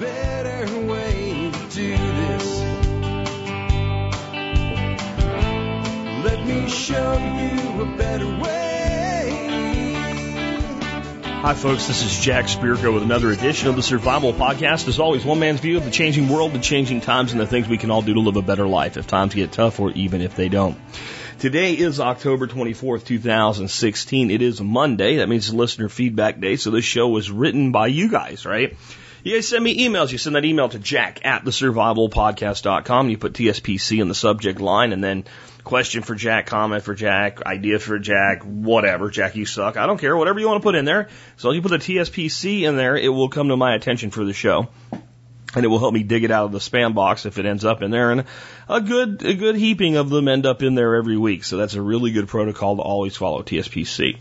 better way to do this. Let me show you a better way. Hi, folks. This is Jack Spirko with another edition of the Survival Podcast. As always, one man's view of the changing world, the changing times, and the things we can all do to live a better life if times get tough or even if they don't. Today is October 24th, 2016. It is Monday. That means listener feedback day. So this show was written by you guys, right? You send me emails. You send that email to jack at thesurvivalpodcast.com. You put TSPC in the subject line and then question for Jack, comment for Jack, idea for Jack, whatever. Jack, you suck. I don't care. Whatever you want to put in there. So you put the TSPC in there, it will come to my attention for the show and it will help me dig it out of the spam box if it ends up in there. And a good, a good heaping of them end up in there every week. So that's a really good protocol to always follow TSPC.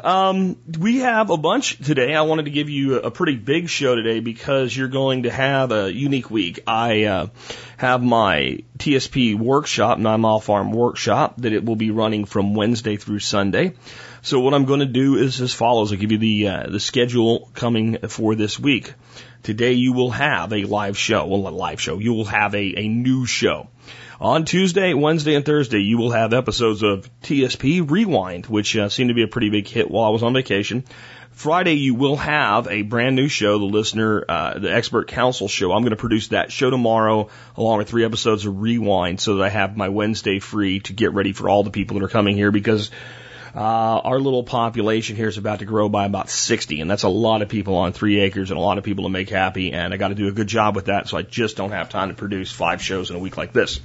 Um, we have a bunch today. I wanted to give you a pretty big show today because you're going to have a unique week. I uh, have my TSP workshop, Nine Mile Farm workshop, that it will be running from Wednesday through Sunday. So what I'm going to do is as follows. I'll give you the uh, the schedule coming for this week. Today you will have a live show. Well, a live show. You will have a, a new show. On Tuesday, Wednesday, and Thursday, you will have episodes of TSP Rewind, which uh, seemed to be a pretty big hit while I was on vacation. Friday, you will have a brand new show, the listener, uh, the expert council show. I'm going to produce that show tomorrow, along with three episodes of Rewind, so that I have my Wednesday free to get ready for all the people that are coming here because uh, our little population here is about to grow by about 60, and that's a lot of people on three acres and a lot of people to make happy, and I got to do a good job with that, so I just don't have time to produce five shows in a week like this.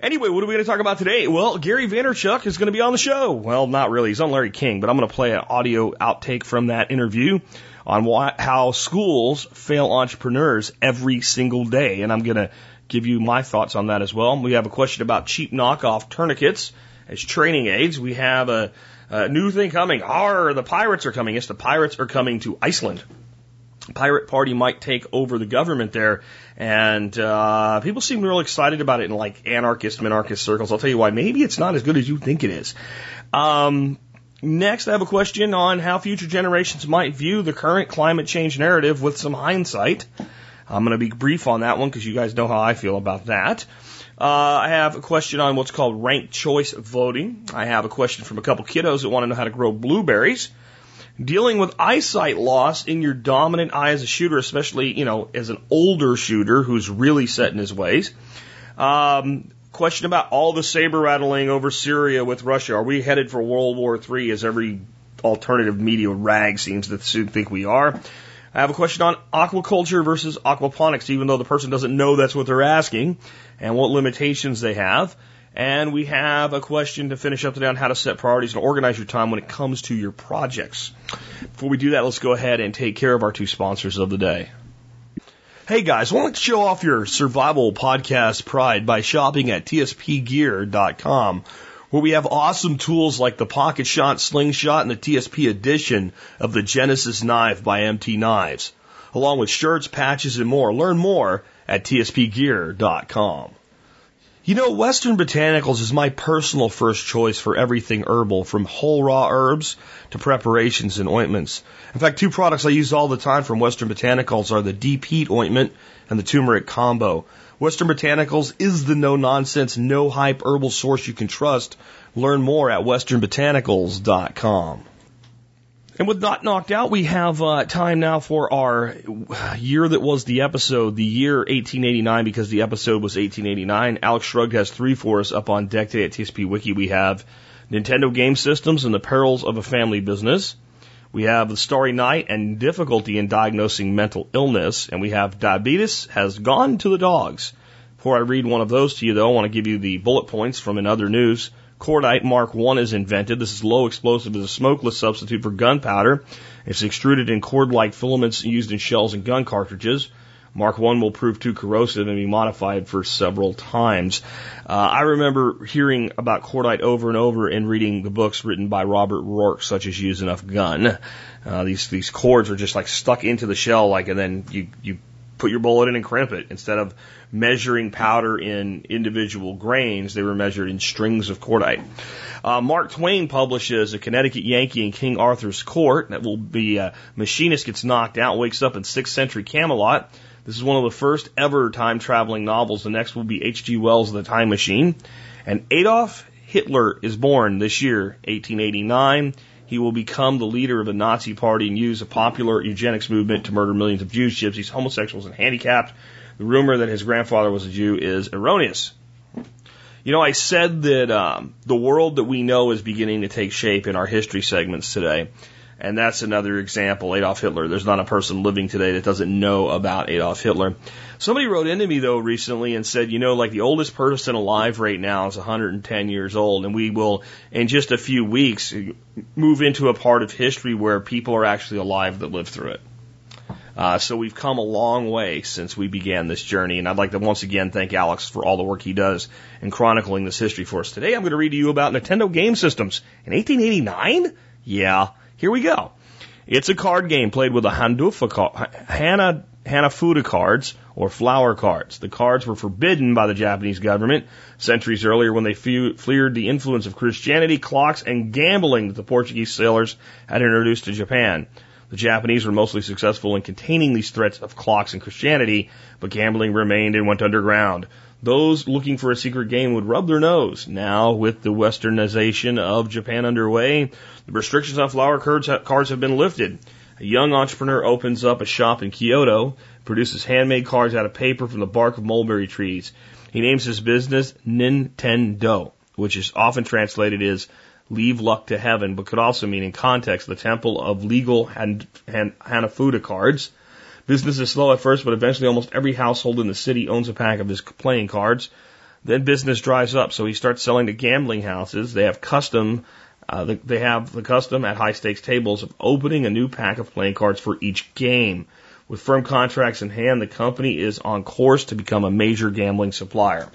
Anyway, what are we going to talk about today? Well, Gary Vaynerchuk is going to be on the show. Well, not really. He's on Larry King, but I'm going to play an audio outtake from that interview on why, how schools fail entrepreneurs every single day, and I'm going to give you my thoughts on that as well. We have a question about cheap knockoff tourniquets as training aids. We have a uh, new thing coming. Are the pirates are coming. Yes, the pirates are coming to Iceland. Pirate party might take over the government there, and uh, people seem real excited about it in like anarchist, minarchist circles. I'll tell you why. Maybe it's not as good as you think it is. Um, next, I have a question on how future generations might view the current climate change narrative with some hindsight. I'm going to be brief on that one because you guys know how I feel about that. Uh, I have a question on what's called ranked choice voting. I have a question from a couple kiddos that want to know how to grow blueberries. Dealing with eyesight loss in your dominant eye as a shooter, especially, you know, as an older shooter who's really set in his ways. Um, question about all the saber rattling over Syria with Russia. Are we headed for World War III as every alternative media rag seems to think we are? I have a question on aquaculture versus aquaponics, even though the person doesn't know that's what they're asking and what limitations they have. And we have a question to finish up today on how to set priorities and organize your time when it comes to your projects. Before we do that, let's go ahead and take care of our two sponsors of the day. Hey guys, why don't you show off your survival podcast pride by shopping at tspgear.com where we have awesome tools like the Pocket Shot Slingshot and the TSP edition of the Genesis knife by MT Knives, along with shirts, patches, and more. Learn more at tspgear.com. You know, Western Botanicals is my personal first choice for everything herbal, from whole raw herbs to preparations and ointments. In fact, two products I use all the time from Western Botanicals are the Deep Heat Ointment and the Turmeric Combo. Western Botanicals is the no nonsense, no hype herbal source you can trust. Learn more at westernbotanicals.com. And with Not Knocked Out, we have uh, time now for our year that was the episode, the year 1889, because the episode was 1889. Alex Shrugged has three for us up on deck today at TSP Wiki. We have Nintendo Game Systems and the Perils of a Family Business. We have the Starry Night and difficulty in diagnosing mental illness. And we have Diabetes has gone to the dogs. Before I read one of those to you, though, I want to give you the bullet points from another news. Cordite Mark I is invented. This is low explosive as a smokeless substitute for gunpowder. It's extruded in cord-like filaments used in shells and gun cartridges. Mark I will prove too corrosive and be modified for several times. Uh, I remember hearing about cordite over and over and reading the books written by Robert Ruark, such as Use Enough Gun. Uh, these these cords are just like stuck into the shell, like, and then you you put your bullet in and crimp it instead of measuring powder in individual grains. They were measured in strings of cordite. Uh, Mark Twain publishes a Connecticut Yankee in King Arthur's court that will be a machinist gets knocked out, wakes up in 6th century Camelot This is one of the first ever time traveling novels. The next will be H.G. Wells' The Time Machine. And Adolf Hitler is born this year, 1889. He will become the leader of the Nazi Party and use a popular eugenics movement to murder millions of Jews, gypsies, homosexuals, and handicapped. The rumor that his grandfather was a Jew is erroneous. You know, I said that um, the world that we know is beginning to take shape in our history segments today. And that's another example, Adolf Hitler. There's not a person living today that doesn't know about Adolf Hitler. Somebody wrote into me though recently and said, you know, like the oldest person alive right now is 110 years old, and we will, in just a few weeks, move into a part of history where people are actually alive that lived through it. Uh, so we've come a long way since we began this journey, and I'd like to once again thank Alex for all the work he does in chronicling this history for us. Today I'm going to read to you about Nintendo Game Systems in 1889. Yeah, here we go. It's a card game played with a Handufa Hana, Hanafuda cards or flower cards. The cards were forbidden by the Japanese government centuries earlier when they feared the influence of Christianity, clocks, and gambling that the Portuguese sailors had introduced to Japan. The Japanese were mostly successful in containing these threats of clocks and Christianity, but gambling remained and went underground. Those looking for a secret game would rub their nose. Now, with the westernization of Japan underway, the restrictions on flower cards, have been lifted. A young entrepreneur opens up a shop in Kyoto, produces handmade cards out of paper from the bark of mulberry trees. He names his business Nintendo, which is often translated as leave luck to heaven, but could also mean in context the temple of legal Han- Han- Hanafuda cards. Business is slow at first, but eventually almost every household in the city owns a pack of his playing cards. Then business dries up, so he starts selling to gambling houses. They have custom, uh, they have the custom at high stakes tables of opening a new pack of playing cards for each game. With firm contracts in hand, the company is on course to become a major gambling supplier.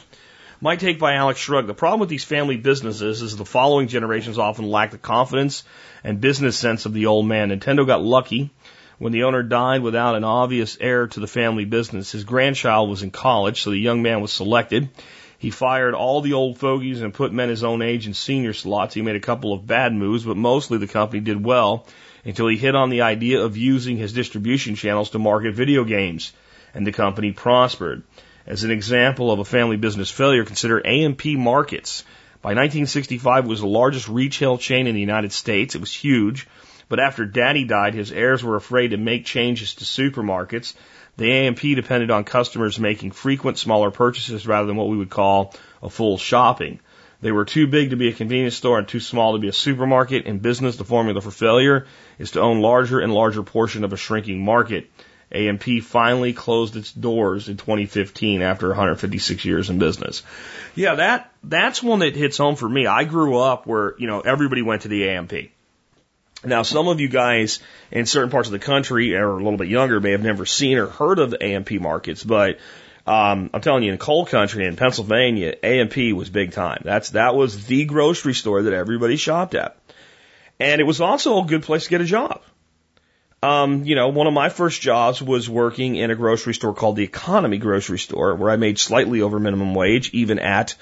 My take by Alex Shrug. The problem with these family businesses is the following generations often lack the confidence and business sense of the old man. Nintendo got lucky when the owner died without an obvious heir to the family business. His grandchild was in college, so the young man was selected. He fired all the old fogies and put men his own age in senior slots. He made a couple of bad moves, but mostly the company did well until he hit on the idea of using his distribution channels to market video games, and the company prospered. As an example of a family business failure, consider A&P Markets. By 1965, it was the largest retail chain in the United States. It was huge. But after daddy died, his heirs were afraid to make changes to supermarkets. The A&P depended on customers making frequent smaller purchases rather than what we would call a full shopping. They were too big to be a convenience store and too small to be a supermarket. In business, the formula for failure is to own larger and larger portion of a shrinking market. A&P finally closed its doors in 2015 after 156 years in business. Yeah, that that's one that hits home for me. I grew up where, you know, everybody went to the A&P. Now, some of you guys in certain parts of the country or a little bit younger may have never seen or heard of the A&P markets, but um, I'm telling you, in coal country in Pennsylvania, A&P was big time. That's that was the grocery store that everybody shopped at, and it was also a good place to get a job. Um, you know, one of my first jobs was working in a grocery store called the Economy Grocery Store, where I made slightly over minimum wage, even at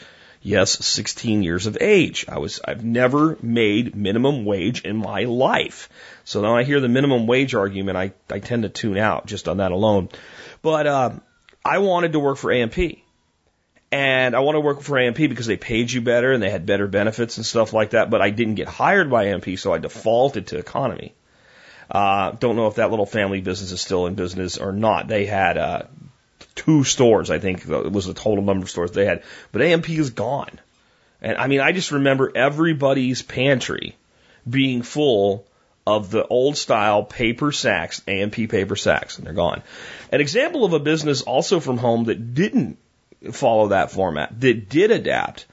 yes, 16 years of age. I was, I've never made minimum wage in my life. So now I hear the minimum wage argument, I, I tend to tune out just on that alone. But, uh, I wanted to work for A&P. And I want to work for A&P because they paid you better and they had better benefits and stuff like that. But I didn't get hired by A&P, so I defaulted to economy. Uh, don't know if that little family business is still in business or not. They had, uh, two stores, I think it was the total number of stores they had. But A&P is gone. And I mean, I just remember everybody's pantry being full of the old style paper sacks, A&P paper sacks, and they're gone. An example of a business also from home that didn't follow that format, that did adapt,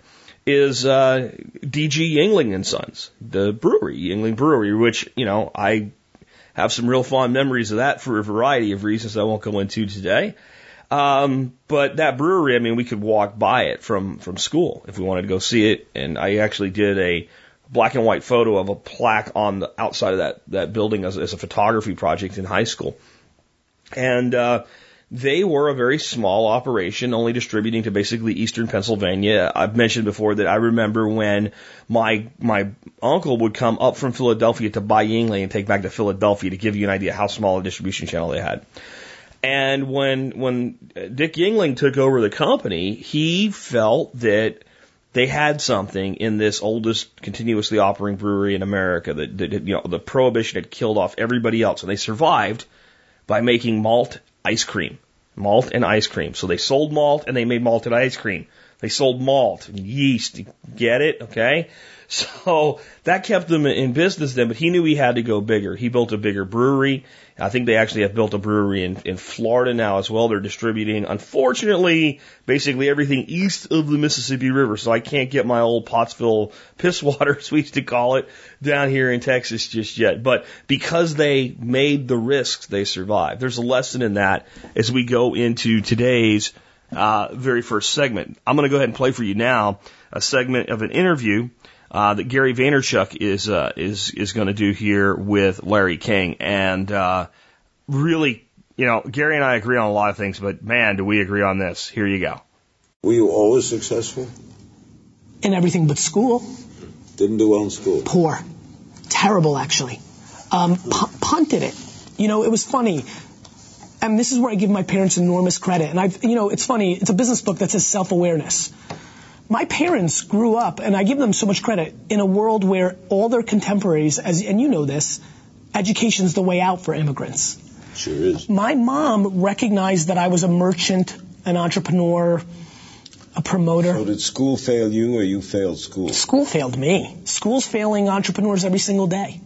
is uh, DG Yuengling and Sons, the brewery, Yuengling Brewery, which you know I have some real fond memories of that for a variety of reasons I won't go into today. Um, but that brewery, I mean, we could walk by it from, from school if we wanted to go see it. And I actually did a black and white photo of a plaque on the outside of that, that building as, as a photography project in high school. And, uh, they were a very small operation, only distributing to basically eastern Pennsylvania. I've mentioned before that I remember when my my uncle would come up from Philadelphia to buy Yuengling and take back to Philadelphia to give you an idea how small a distribution channel they had. And when when Dick Yuengling took over the company, he felt that they had something in this oldest continuously operating brewery in America that, that you know the prohibition had killed off everybody else, and they survived by making malt ice cream, malt and ice cream. So they sold malt and they made malted ice cream. They sold malt and yeast. Get it? Okay. So that kept them in business then, but he knew he had to go bigger. He built a bigger brewery. I think they actually have built a brewery in, in Florida now as well. They're distributing, unfortunately, basically everything east of the Mississippi River. So I can't get my old Pottsville piss water, as we used to call it, down here in Texas just yet. But because they made the risks, they survived. There's a lesson in that as we go into today's uh, very first segment. I'm going to go ahead and play for you now a segment of an interview uh, that Gary Vaynerchuk is uh, is is going to do here with Larry King, and uh, really, you know, Gary and I agree on a lot of things, but man, do we agree on this? Here you go. Were you always successful? In everything but school. Didn't do well in school. Poor, terrible actually. Um, pu- punted it. You know, it was funny. And this is where I give my parents enormous credit. And I've, you know, it's funny. It's a business book that says self-awareness my parents grew up, and I give them so much credit, in a world where all their contemporaries, as, and you know this, education's the way out for immigrants. Sure is. My mom recognized that I was a merchant, an entrepreneur, a promoter. So did school fail you or you failed school? School failed me. School's failing entrepreneurs every single day.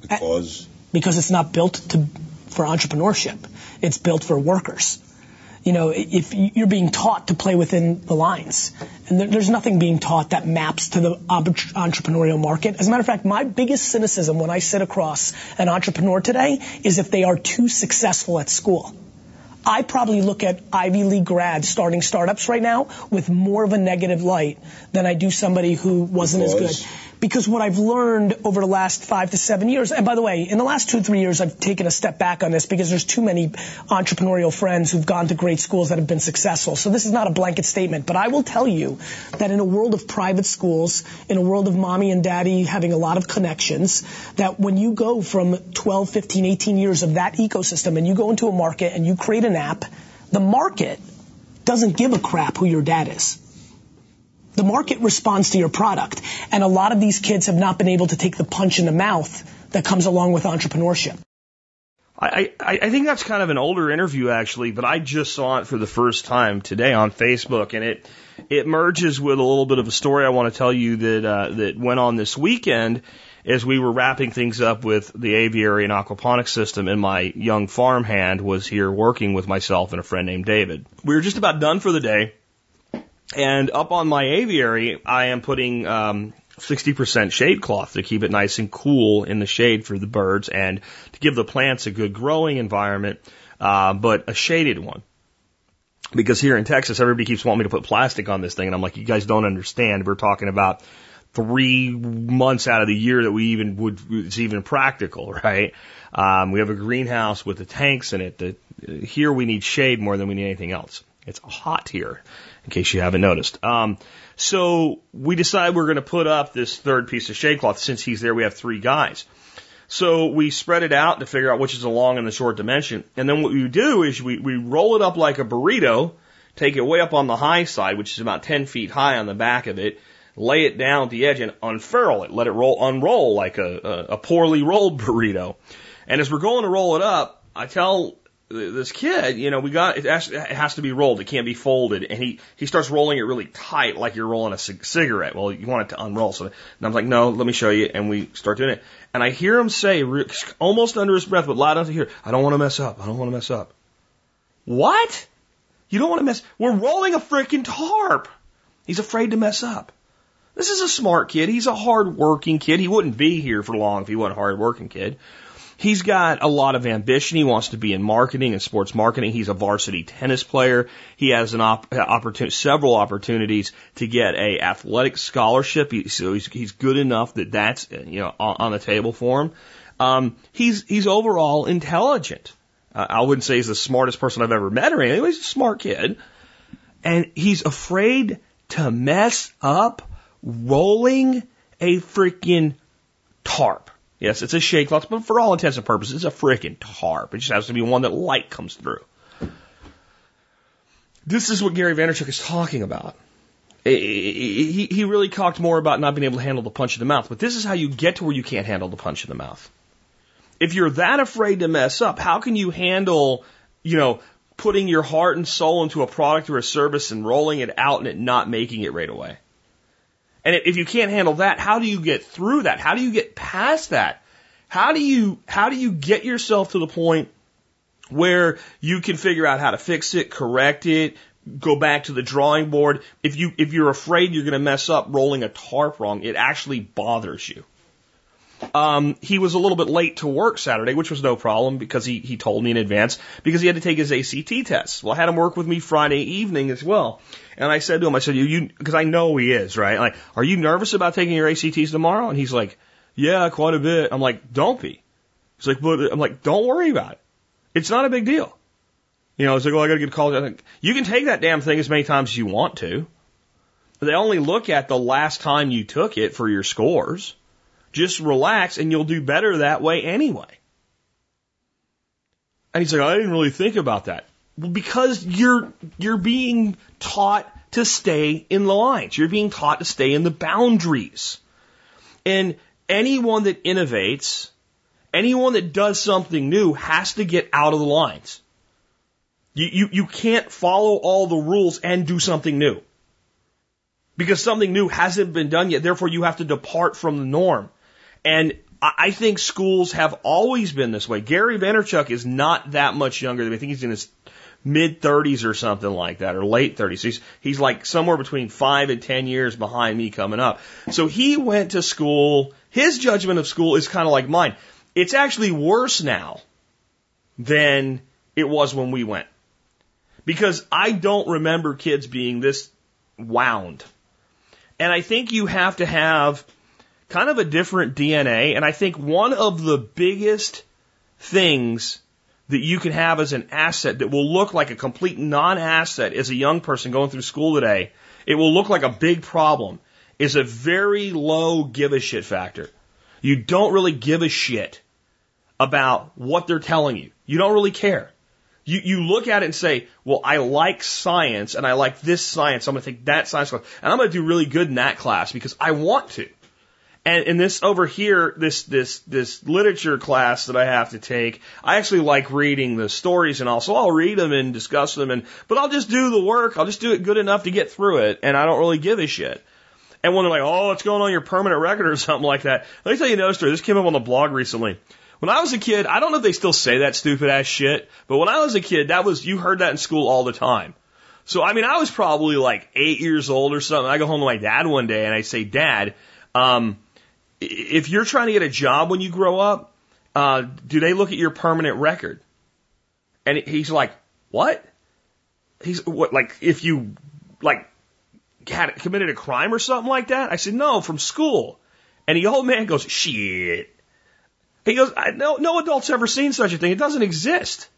Because? Because it's not built to, for entrepreneurship. It's built for workers you know, if you're being taught to play within the lines, and there's nothing being taught that maps to the entrepreneurial market. As a matter of fact, my biggest cynicism when I sit across an entrepreneur today is if they are too successful at school. I probably look at Ivy League grads starting startups right now with more of a negative light than I do somebody who wasn't as good because what I've learned over the last five to seven years, and by the way, in the last two, three years, I've taken a step back on this because there's too many entrepreneurial friends who've gone to great schools that have been successful. So this is not a blanket statement, but I will tell you that in a world of private schools, in a world of mommy and daddy having a lot of connections, that when you go from 12, 15, 18 years of that ecosystem and you go into a market and you create an app, the market doesn't give a crap who your dad is. The market responds to your product. And a lot of these kids have not been able to take the punch in the mouth that comes along with entrepreneurship. I, I, think that's kind of an older interview actually, but I just saw it for the first time today on Facebook, and it it merges with a little bit of a story I want to tell you that uh, that went on this weekend as we were wrapping things up with the aviary and aquaponics system, and my young farmhand was here working with myself and a friend named David. We were just about done for the day, and up on my aviary, I am putting um, 60% shade cloth to keep it nice and cool in the shade for the birds and to give the plants a good growing environment, uh, but a shaded one. Because here in Texas, everybody keeps wanting me to put plastic on this thing, and I'm like, you guys don't understand. We're talking about three months out of the year that we even would it's even practical, right? Um, we have a greenhouse with the tanks in it. That here we need shade more than we need anything else. It's hot here in case you haven't noticed. Um, so we decide we're going to put up this third piece of shade cloth. Since he's there, we have three guys. So we spread it out to figure out which is the long and the short dimension. And then what we do is we, we roll it up like a burrito, take it way up on the high side, which is about 10 feet high on the back of it, lay it down at the edge and unfurl it, let it roll, unroll like a, a, a poorly rolled burrito. And as we're going to roll it up, I tell this kid, you know, we got it has, it has to be rolled. It can't be folded. And he he starts rolling it really tight, like you're rolling a c- cigarette. Well, you want it to unroll. So and I'm like, no, let me show you. And we start doing it. And I hear him say, almost under his breath, but loud enough to hear, I don't want to mess up. I don't want to mess up. What? You don't want to mess? We're rolling a freaking tarp. He's afraid to mess up. This is a smart kid. He's a hard working kid. He wouldn't be here for long if he wasn't a hard working kid. He's got a lot of ambition. He wants to be in marketing and sports marketing. He's a varsity tennis player. He has an op- opportunity, several opportunities to get a athletic scholarship. He, so he's, he's good enough that that's, you know, on, on the table for him. Um, he's, he's overall intelligent. Uh, I wouldn't say he's the smartest person I've ever met or anything. He's a smart kid. And he's afraid to mess up rolling a freaking tarp. Yes, it's a shade cloth, but for all intents and purposes, it's a freaking tarp. It just has to be one that light comes through. this is what Gary Vaynerchuk is talking about. He, he really talked more about not being able to handle the punch in the mouth, but this is how you get to where you can't handle the punch in the mouth. If you're that afraid to mess up, how can you handle, you know, putting your heart and soul into a product or a service and rolling it out and it not making it right away? And if you can't handle that, how do you get through that? How do you get past that? How do you, how do you get yourself to the point where you can figure out how to fix it, correct it, go back to the drawing board. If you if you're afraid you're going to mess up rolling a tarp wrong, it actually bothers you. Um, he was a little bit late to work Saturday, which was no problem because he he told me in advance because he had to take his ACT test. Well, I had him work with me Friday evening as well, and I said to him, I said, you you because I know he is right. Like, are you nervous about taking your ACTs tomorrow? And he's like, yeah, quite a bit. I'm like, don't be. He's like, but I'm like, don't worry about it. It's not a big deal. You know, it's like, well, I got to get. I think you can take that damn thing as many times as you want to. They only look at the last time you took it for your scores. Just relax and you'll do better that way anyway. And he's like, I didn't really think about that. Because you're, you're being taught to stay in the lines. You're being taught to stay in the boundaries. And anyone that innovates, anyone that does something new has to get out of the lines. You, you, you can't follow all the rules and do something new. Because something new hasn't been done yet, therefore you have to depart from the norm. And I think schools have always been this way. Gary Vaynerchuk is not that much younger than me. I think he's in his mid 30s or something like that, or late 30s. He's, he's like somewhere between five and 10 years behind me coming up. So he went to school. His judgment of school is kind of like mine. It's actually worse now than it was when we went. Because I don't remember kids being this wound. And I think you have to have kind of a different DNA. And I think one of the biggest things that you can have as an asset that will look like a complete non-asset as a young person going through school today, it will look like a big problem, is a very low give a shit factor. You don't really give a shit about what they're telling you. You don't really care. You, you look at it and say, well, I like science and I like this science. I'm going to take that science class and I'm going to do really good in that class because I want to. And in this over here, this, this, this literature class that I have to take, I actually like reading the stories and all. So I'll read them and discuss them and, but I'll just do the work. I'll just do it good enough to get through it. And I don't really give a shit. And when they're like, oh, it's going on your permanent record or something like that. Let me tell you another story. This came up on the blog recently. When I was a kid, I don't know if they still say that stupid ass shit, but when I was a kid, that was, you heard that in school all the time. So, I mean, I was probably like eight years old or something. I go home to my dad one day and I say, Dad, um, if you're trying to get a job when you grow up, uh, do they look at your permanent record? And he's like, what? He's what, like, if you, like, had committed a crime or something like that? I said, no, from school. And the old man goes, shit. He goes, no, no adult's ever seen such a thing. It doesn't exist.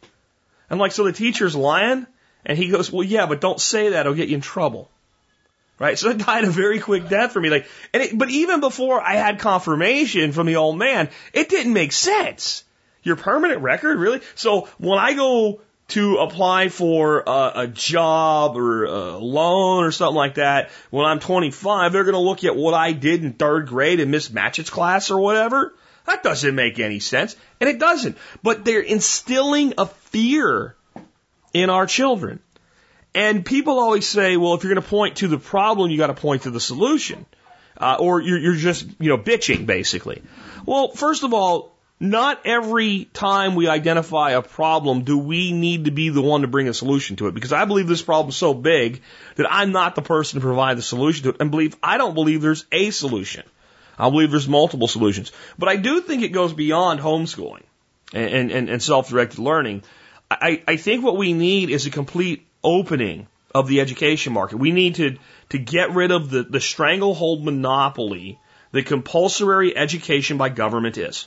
I'm like, so the teacher's lying? And he goes, well, yeah, but don't say that. It'll get you in trouble. Right? So that died a very quick death for me. Like, and it, but even before I had confirmation from the old man, it didn't make sense. Your permanent record, really? So when I go to apply for a, a job or a loan or something like that, when I'm 25, they're going to look at what I did in third grade in Miss Matchett's class or whatever. That doesn't make any sense. And it doesn't. But they're instilling a fear in our children. And people always say, well, if you're going to point to the problem, you got to point to the solution. Uh, or you're, you're just, you know, bitching, basically. Well, first of all, not every time we identify a problem do we need to be the one to bring a solution to it. Because I believe this problem's so big that I'm not the person to provide the solution to it. And believe, I don't believe there's a solution. I believe there's multiple solutions. But I do think it goes beyond homeschooling and, and, and self-directed learning. I, I think what we need is a complete opening of the education market. We need to, to get rid of the, the stranglehold monopoly that compulsory education by government is.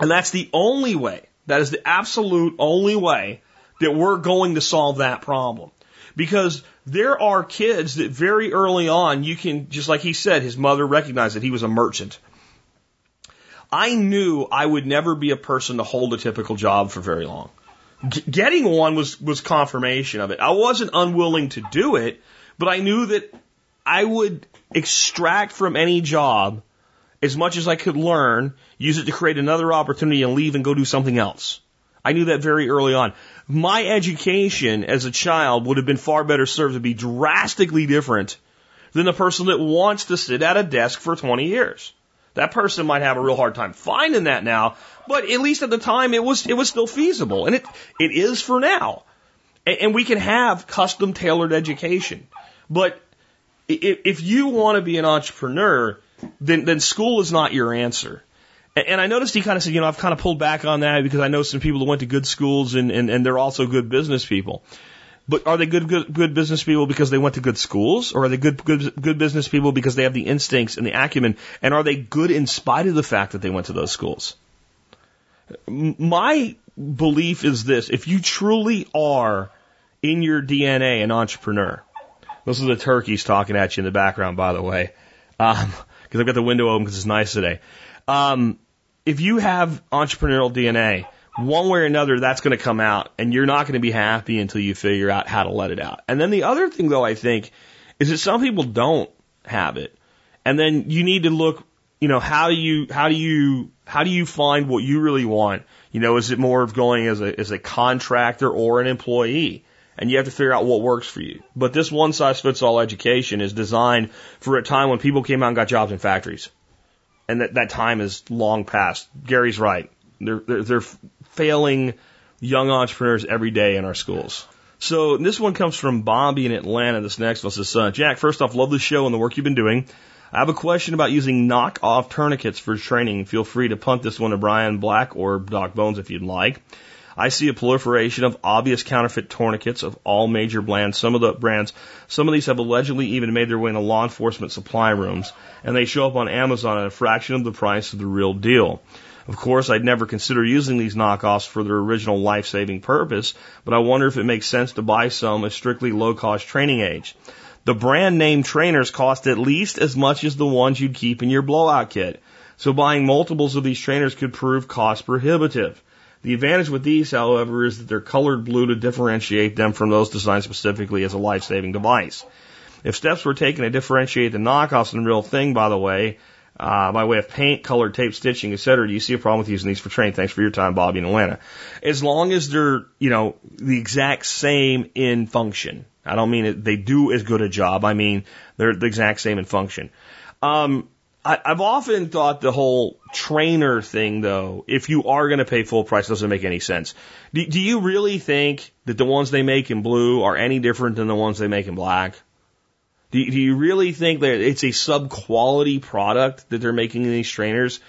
And that's the only way, that is the absolute only way that we're going to solve that problem. Because there are kids that very early on, you can, just like he said, his mother recognized that he was a merchant. I knew I would never be a person to hold a typical job for very long. Getting one was was confirmation of it. I wasn't unwilling to do it, but I knew that I would extract from any job as much as I could learn, use it to create another opportunity and leave and go do something else. I knew that very early on. My education as a child would have been far better served to be drastically different than the person that wants to sit at a desk for 20 years. That person might have a real hard time finding that now, but at least at the time it was it was still feasible, and it it is for now. And, and we can have custom tailored education, but if, if you want to be an entrepreneur, then then school is not your answer. And, and I noticed he kind of said, you know, I've kind of pulled back on that because I know some people that went to good schools and and, and they're also good business people. But are they good, good good business people because they went to good schools, or are they good good good business people because they have the instincts and the acumen? And are they good in spite of the fact that they went to those schools? My belief is this: if you truly are in your DNA an entrepreneur, those are the turkeys talking at you in the background, by the way, because I've got the window open because it's nice today. Um, if you have entrepreneurial DNA, one way or another, that's going to come out, and you're not going to be happy until you figure out how to let it out. And then the other thing, though, I think, is that some people don't have it, and then you need to look. You know, how do you how do you how do you find what you really want? You know, is it more of going as a as a contractor or an employee? And you have to figure out what works for you. But this one size fits all education is designed for a time when people came out and got jobs in factories. And that, that time is long past. Gary's right. They're, they're, they're failing young entrepreneurs every day in our schools. So this one comes from Bobby in Atlanta. This next one says, uh, Jack, first off, love the show and the work you've been doing. I have a question about using knockoff tourniquets for training. Feel free to punt this one to Brian Black or Doc Bones if you'd like. I see a proliferation of obvious counterfeit tourniquets of all major brands. Some of the brands, some of these have allegedly even made their way into law enforcement supply rooms, and they show up on Amazon at a fraction of the price of the real deal. Of course, I'd never consider using these knockoffs for their original life-saving purpose, but I wonder if it makes sense to buy some at strictly low-cost training age. The brand name trainers cost at least as much as the ones you'd keep in your blowout kit, so buying multiples of these trainers could prove cost prohibitive. The advantage with these, however, is that they're colored blue to differentiate them from those designed specifically as a life-saving device. If steps were taken to differentiate the knockoffs from the real thing, by the way, uh, by way of paint, colored tape, stitching, etc., do you see a problem with using these for training? Thanks for your time, Bobby in Atlanta. As long as they're, you know, the exact same in function. I don't mean it, they do as good a job. I mean they're the exact same in function. Um, I, I've often thought the whole trainer thing, though, if you are going to pay full price, doesn't make any sense. Do, do you really think that the ones they make in blue are any different than the ones they make in black? Do, do you really think that it's a sub quality product that they're making in these trainers?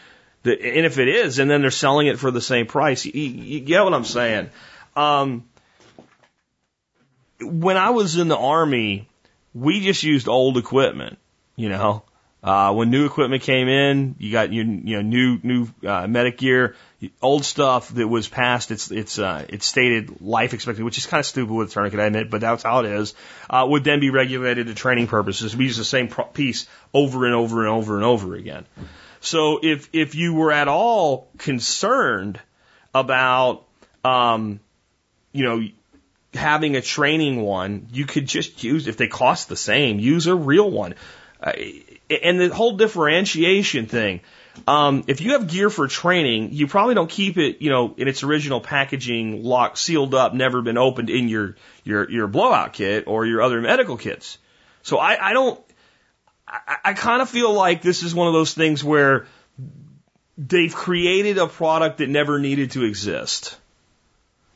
And if it is, and then they're selling it for the same price, you, you get what I'm saying. Um, when I was in the army, we just used old equipment, you know. Uh, when new equipment came in, you got your, you know, new, new, uh, medic gear, old stuff that was past its, its, uh, its stated life expectancy, which is kind of stupid with a tourniquet, I admit, but that's how it is, uh, would then be regulated to training purposes. We use the same piece over and over and over and over again. So if, if you were at all concerned about, um, you know, having a training one, you could just use, if they cost the same, use a real one. Uh, and the whole differentiation thing. Um, if you have gear for training, you probably don't keep it, you know, in its original packaging, locked, sealed up, never been opened in your your your blowout kit or your other medical kits. So I, I don't. I, I kind of feel like this is one of those things where they've created a product that never needed to exist.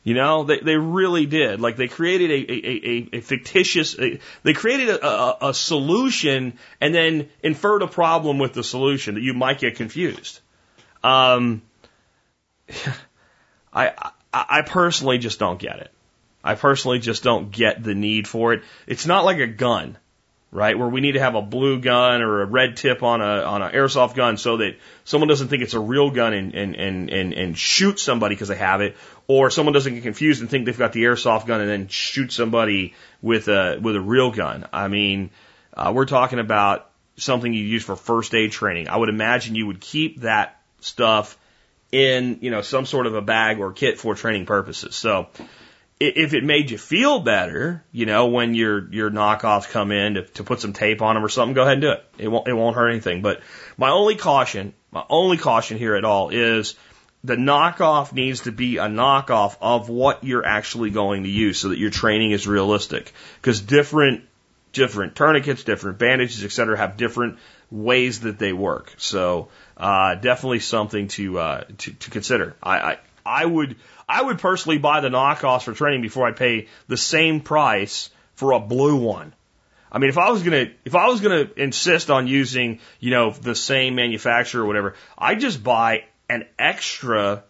You know, they, they really did. Like they created a, a, a, a fictitious, a, they created a, a, a solution and then inferred a problem with the solution that you might get confused. Um, I, I, I personally just don't get it. I personally just don't get the need for it. It's not like a gun, right? Where we need to have a blue gun or a red tip on a on an airsoft gun so that someone doesn't think it's a real gun and and and and, and shoot somebody because they have it, or someone doesn't get confused and think they've got the airsoft gun and then shoot somebody with a with a real gun. I mean, uh, we're talking about something you use for first aid training. I would imagine you would keep that stuff in, you know, some sort of a bag or kit for training purposes. So if it made you feel better, you know, when your, your knockoffs come in to, to put some tape on them or something, go ahead and do it. It won't, it won't hurt anything. But my only caution, my only caution here at all is the knockoff needs to be a knockoff of what you're actually going to use so that your training is realistic. Because different, different tourniquets, different bandages, et cetera, have different ways that they work. So, uh, definitely something to, uh, to, to consider. I, I, I would, I would personally buy the knockoffs for training before I pay the same price for a blue one. I mean, if I was gonna, if I was gonna insist on using, you know, the same manufacturer or whatever, I'd just buy an extra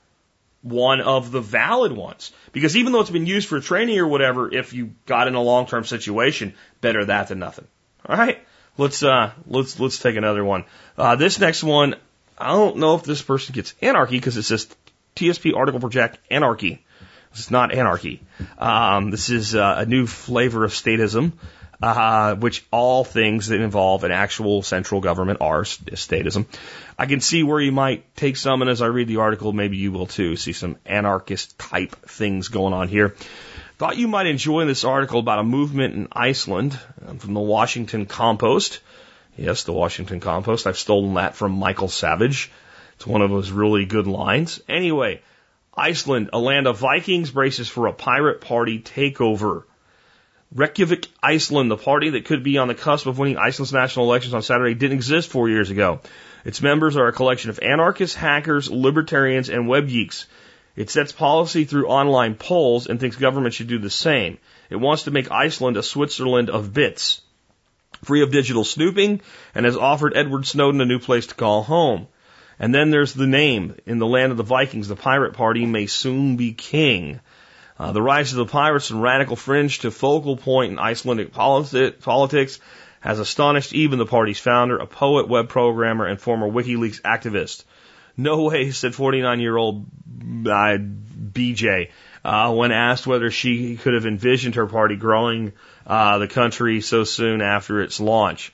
one of the valid ones. Because even though it's been used for training or whatever, if you got in a long term situation, better that than nothing. All right, let's uh, let's let's take another one. Uh, this next one, I don't know if this person gets anarchy because it says TSP article project anarchy. This is not anarchy. Um, this is uh, a new flavor of statism, uh, which all things that involve an actual central government are statism. I can see where you might take some, and as I read the article, maybe you will too. See some anarchist type things going on here. Thought you might enjoy this article about a movement in Iceland um, from the Washington Compost. Yes, the Washington Compost. I've stolen that from Michael Savage. It's one of those really good lines. Anyway, Iceland, a land of Vikings, braces for a pirate party takeover. Reykjavik, Iceland, the party that could be on the cusp of winning Iceland's national elections on Saturday, didn't exist four years ago. Its members are a collection of anarchists, hackers, libertarians, and web geeks. It sets policy through online polls and thinks government should do the same. It wants to make Iceland a Switzerland of bits, free of digital snooping, and has offered Edward Snowden a new place to call home. And then there's the name. In the land of the Vikings, the pirate party may soon be king. Uh, the rise of the pirates and radical fringe to focal point in Icelandic politi- politics has astonished even the party's founder, a poet, web programmer, and former WikiLeaks activist. No way, said 49 year old uh, BJ, uh, when asked whether she could have envisioned her party growing uh, the country so soon after its launch.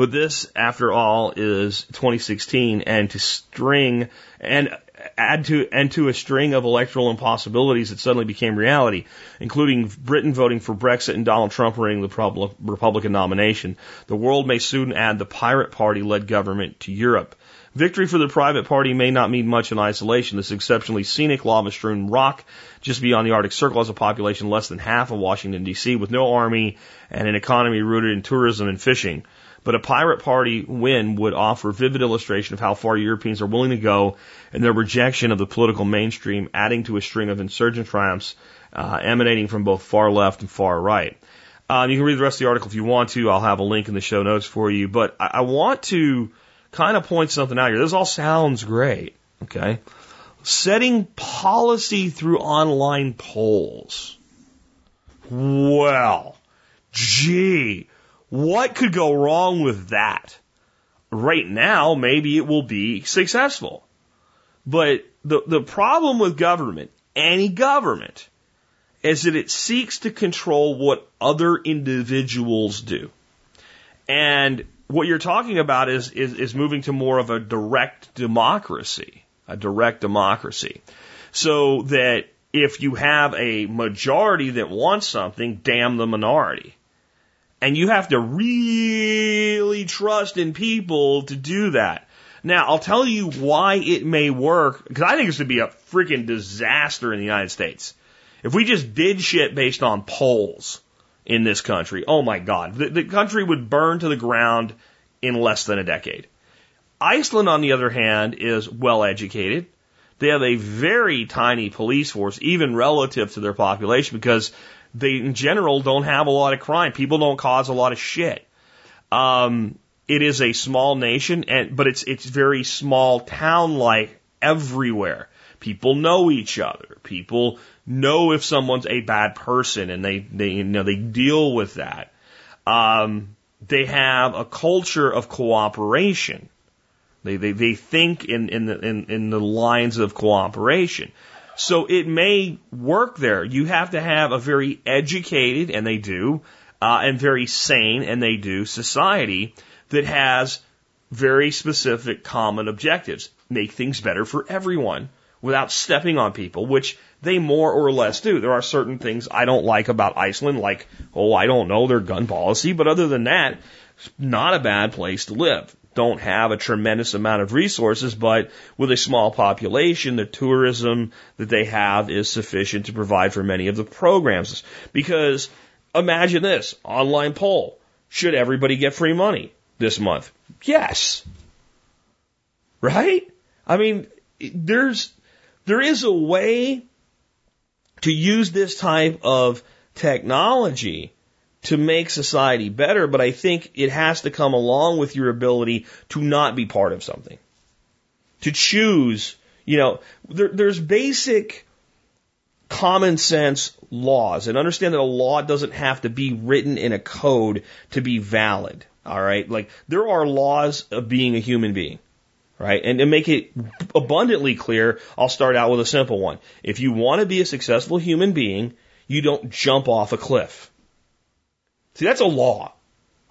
But this, after all, is 2016, and to string and add to and to a string of electoral impossibilities that suddenly became reality, including Britain voting for Brexit and Donald Trump winning the Republican nomination. The world may soon add the pirate party-led government to Europe. Victory for the private party may not mean much in isolation. This exceptionally scenic, lava-strewn rock just beyond the Arctic Circle has a population less than half of Washington, D.C., with no army and an economy rooted in tourism and fishing. But a pirate party win would offer vivid illustration of how far Europeans are willing to go in their rejection of the political mainstream, adding to a string of insurgent triumphs uh, emanating from both far left and far right. Um, you can read the rest of the article if you want to. I'll have a link in the show notes for you. But I, I want to kind of point something out here. This all sounds great. Okay. Setting policy through online polls. Well, gee, what could go wrong with that? Right now, maybe it will be successful. But the, the problem with government, any government, is that it seeks to control what other individuals do. And what you're talking about is, is, is moving to more of a direct democracy, a direct democracy. So that if you have a majority that wants something, damn the minority. And you have to really trust in people to do that. Now, I'll tell you why it may work, because I think this would be a freaking disaster in the United States. If we just did shit based on polls in this country, oh my God, the, the country would burn to the ground in less than a decade. Iceland, on the other hand, is well educated. They have a very tiny police force, even relative to their population, because they, in general, don't have a lot of crime. People don't cause a lot of shit. Um, it is a small nation, and but it's it's very small town like everywhere. People know each other. People know if someone's a bad person, and they they you know they deal with that. Um, they have a culture of cooperation. They they they think in in the in, in the lines of cooperation. So it may work there. You have to have a very educated, and they do, uh, and very sane, and they do, society that has very specific common objectives. Make things better for everyone without stepping on people, which they more or less do. There are certain things I don't like about Iceland, like, oh, I don't know their gun policy, but other than that, it's not a bad place to live. Don't have a tremendous amount of resources, but with a small population, the tourism that they have is sufficient to provide for many of the programs. Because imagine this online poll. Should everybody get free money this month? Yes. Right? I mean, there's, there is a way to use this type of technology to make society better, but I think it has to come along with your ability to not be part of something. To choose, you know, there, there's basic common sense laws and understand that a law doesn't have to be written in a code to be valid. All right. Like there are laws of being a human being right? And to make it abundantly clear, I'll start out with a simple one. If you want to be a successful human being, you don't jump off a cliff. See, that's a law.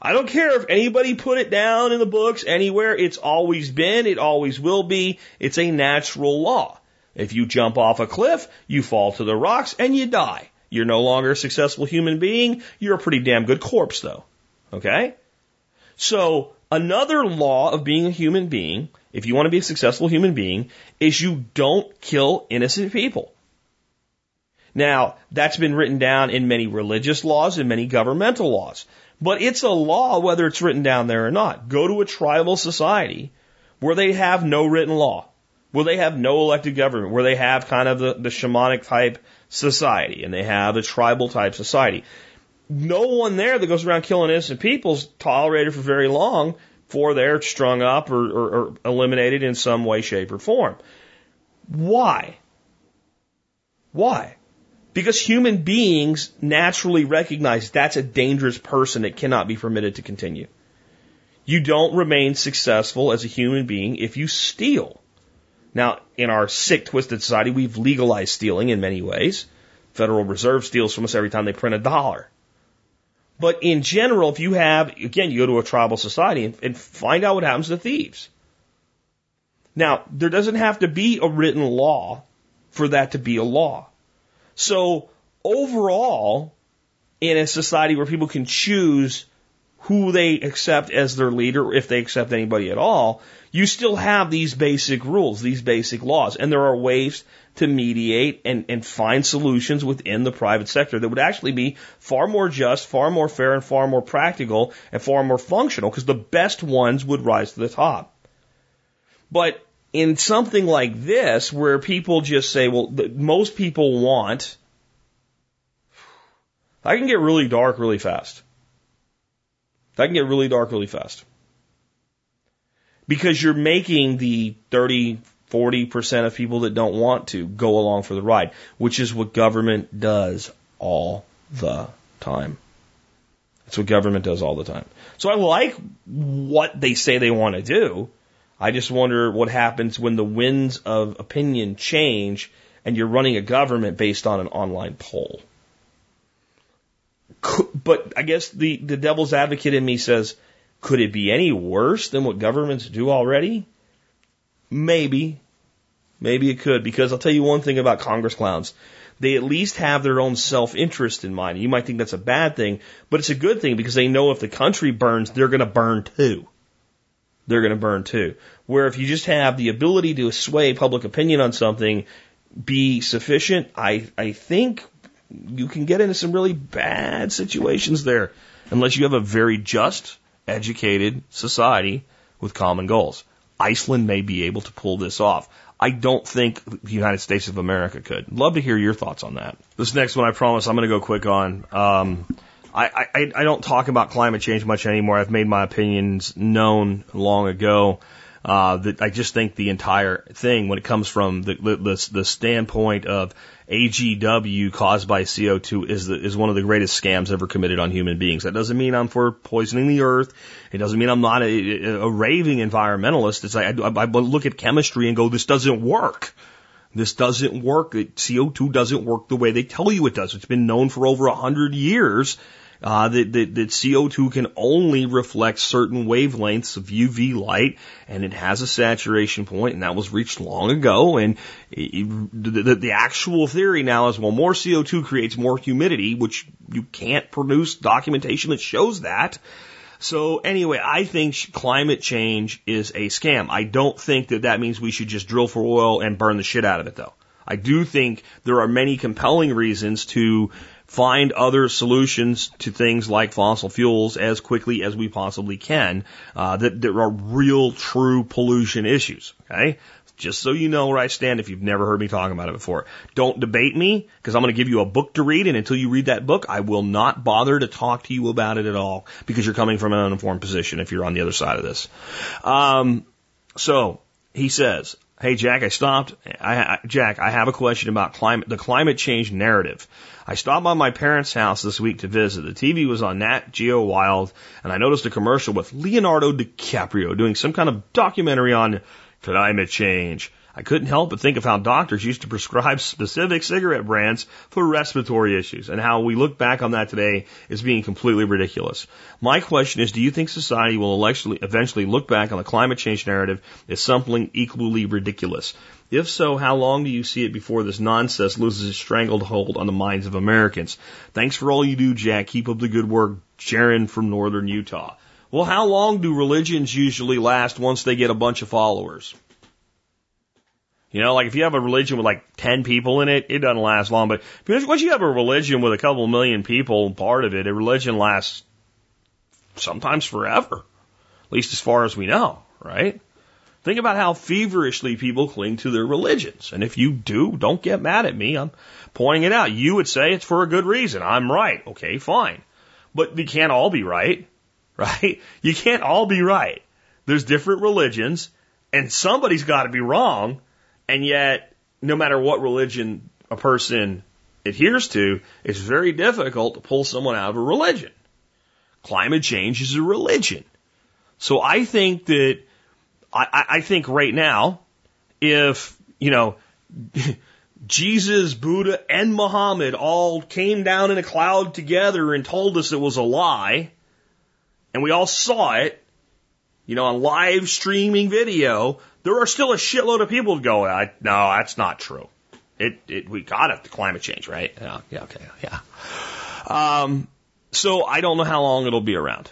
I don't care if anybody put it down in the books anywhere. It's always been, it always will be. It's a natural law. If you jump off a cliff, you fall to the rocks and you die. You're no longer a successful human being. You're a pretty damn good corpse though. Okay? So another law of being a human being if you want to be a successful human being, is you don't kill innocent people. Now, that's been written down in many religious laws and many governmental laws. But it's a law whether it's written down there or not. Go to a tribal society where they have no written law, where they have no elected government, where they have kind of the, the shamanic type society and they have a tribal type society. No one there that goes around killing innocent people is tolerated for very long for they're strung up or, or, or eliminated in some way, shape, or form. Why? Why? Because human beings naturally recognize that's a dangerous person that cannot be permitted to continue. You don't remain successful as a human being if you steal. Now, in our sick, twisted society, we've legalized stealing in many ways. Federal Reserve steals from us every time they print a dollar. But in general, if you have, again, you go to a tribal society and, and find out what happens to thieves. Now, there doesn't have to be a written law for that to be a law. So overall, in a society where people can choose who they accept as their leader, if they accept anybody at all, you still have these basic rules, these basic laws, and there are ways to mediate and, and find solutions within the private sector that would actually be far more just, far more fair, and far more practical and far more functional because the best ones would rise to the top. But in something like this, where people just say, well, most people want, I can get really dark really fast. I can get really dark really fast. Because you're making the 30, 40% of people that don't want to go along for the ride, which is what government does all the time. That's what government does all the time. So I like what they say they want to do. I just wonder what happens when the winds of opinion change and you're running a government based on an online poll. But I guess the, the devil's advocate in me says, could it be any worse than what governments do already? Maybe. Maybe it could, because I'll tell you one thing about Congress clowns. They at least have their own self-interest in mind. You might think that's a bad thing, but it's a good thing because they know if the country burns, they're going to burn too. They're going to burn too. Where if you just have the ability to sway public opinion on something be sufficient, I, I think you can get into some really bad situations there unless you have a very just, educated society with common goals. Iceland may be able to pull this off. I don't think the United States of America could. Love to hear your thoughts on that. This next one, I promise, I'm going to go quick on. Um, I, I, I don't talk about climate change much anymore. I've made my opinions known long ago. Uh, that I just think the entire thing, when it comes from the, the, the standpoint of AGW caused by CO2 is the, is one of the greatest scams ever committed on human beings. That doesn't mean I'm for poisoning the earth. It doesn't mean I'm not a, a raving environmentalist. It's like I, I, I look at chemistry and go, this doesn't work. This doesn't work. CO2 doesn't work the way they tell you it does. It's been known for over a hundred years. uh, that, that, that CO2 can only reflect certain wavelengths of UV light and it has a saturation point and that was reached long ago. And it, the, the, the actual theory now is, well, more CO2 creates more humidity, which you can't produce documentation that shows that. So anyway, I think climate change is a scam. I don't think that that means we should just drill for oil and burn the shit out of it though. I do think there are many compelling reasons to find other solutions to things like fossil fuels as quickly as we possibly can uh, that there are real, true pollution issues. Okay, just so you know where I stand if you've never heard me talk about it before. Don't debate me because I'm going to give you a book to read, and until you read that book, I will not bother to talk to you about it at all because you're coming from an uninformed position if you're on the other side of this. Um, so he says, Hey Jack, I stopped. I, I, Jack, I have a question about climate, the climate change narrative. I stopped by my parents' house this week to visit. The TV was on Nat Geo Wild, and I noticed a commercial with Leonardo DiCaprio doing some kind of documentary on climate change. I couldn't help but think of how doctors used to prescribe specific cigarette brands for respiratory issues and how we look back on that today as being completely ridiculous. My question is, do you think society will eventually look back on the climate change narrative as something equally ridiculous? If so, how long do you see it before this nonsense loses its strangled hold on the minds of Americans? Thanks for all you do, Jack. Keep up the good work. Sharon from northern Utah. Well, how long do religions usually last once they get a bunch of followers? You know, like if you have a religion with like 10 people in it, it doesn't last long. But once you have a religion with a couple million people part of it, a religion lasts sometimes forever. At least as far as we know, right? Think about how feverishly people cling to their religions. And if you do, don't get mad at me. I'm pointing it out. You would say it's for a good reason. I'm right. Okay, fine. But we can't all be right, right? You can't all be right. There's different religions and somebody's got to be wrong and yet, no matter what religion a person adheres to, it's very difficult to pull someone out of a religion. Climate change is a religion. So I think that, I, I think right now, if, you know, Jesus, Buddha, and Muhammad all came down in a cloud together and told us it was a lie, and we all saw it, you know, on live streaming video, there are still a shitload of people going, I, no, that's not true. It, it, we got it, the climate change, right? Yeah, yeah, okay, yeah. Um, so I don't know how long it'll be around.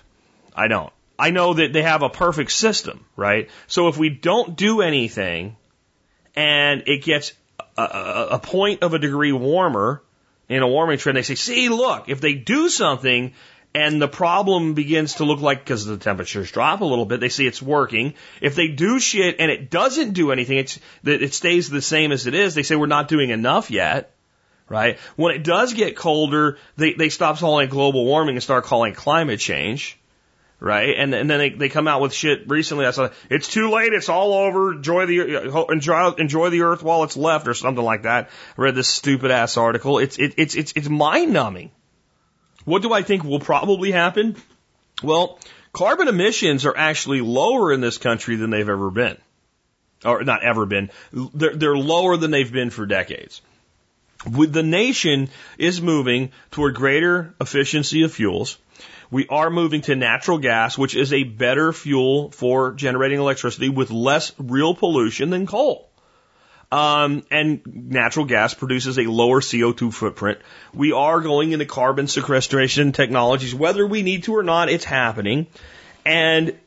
I don't. I know that they have a perfect system, right? So if we don't do anything and it gets a, a, a point of a degree warmer in a warming trend, they say, see, look, if they do something, and the problem begins to look like because the temperatures drop a little bit, they see it's working. If they do shit and it doesn't do anything, it's it stays the same as it is. They say we're not doing enough yet, right? When it does get colder, they they stop calling global warming and start calling climate change, right? And and then they they come out with shit recently. I saw it's too late. It's all over. Enjoy the enjoy enjoy the earth while it's left, or something like that. I read this stupid ass article. It's it, it's it's it's mind numbing. What do I think will probably happen? Well, carbon emissions are actually lower in this country than they've ever been. Or not ever been. They're, they're lower than they've been for decades. With the nation is moving toward greater efficiency of fuels. We are moving to natural gas, which is a better fuel for generating electricity with less real pollution than coal. Um, and natural gas produces a lower CO2 footprint. We are going into carbon sequestration technologies, whether we need to or not, it's happening. And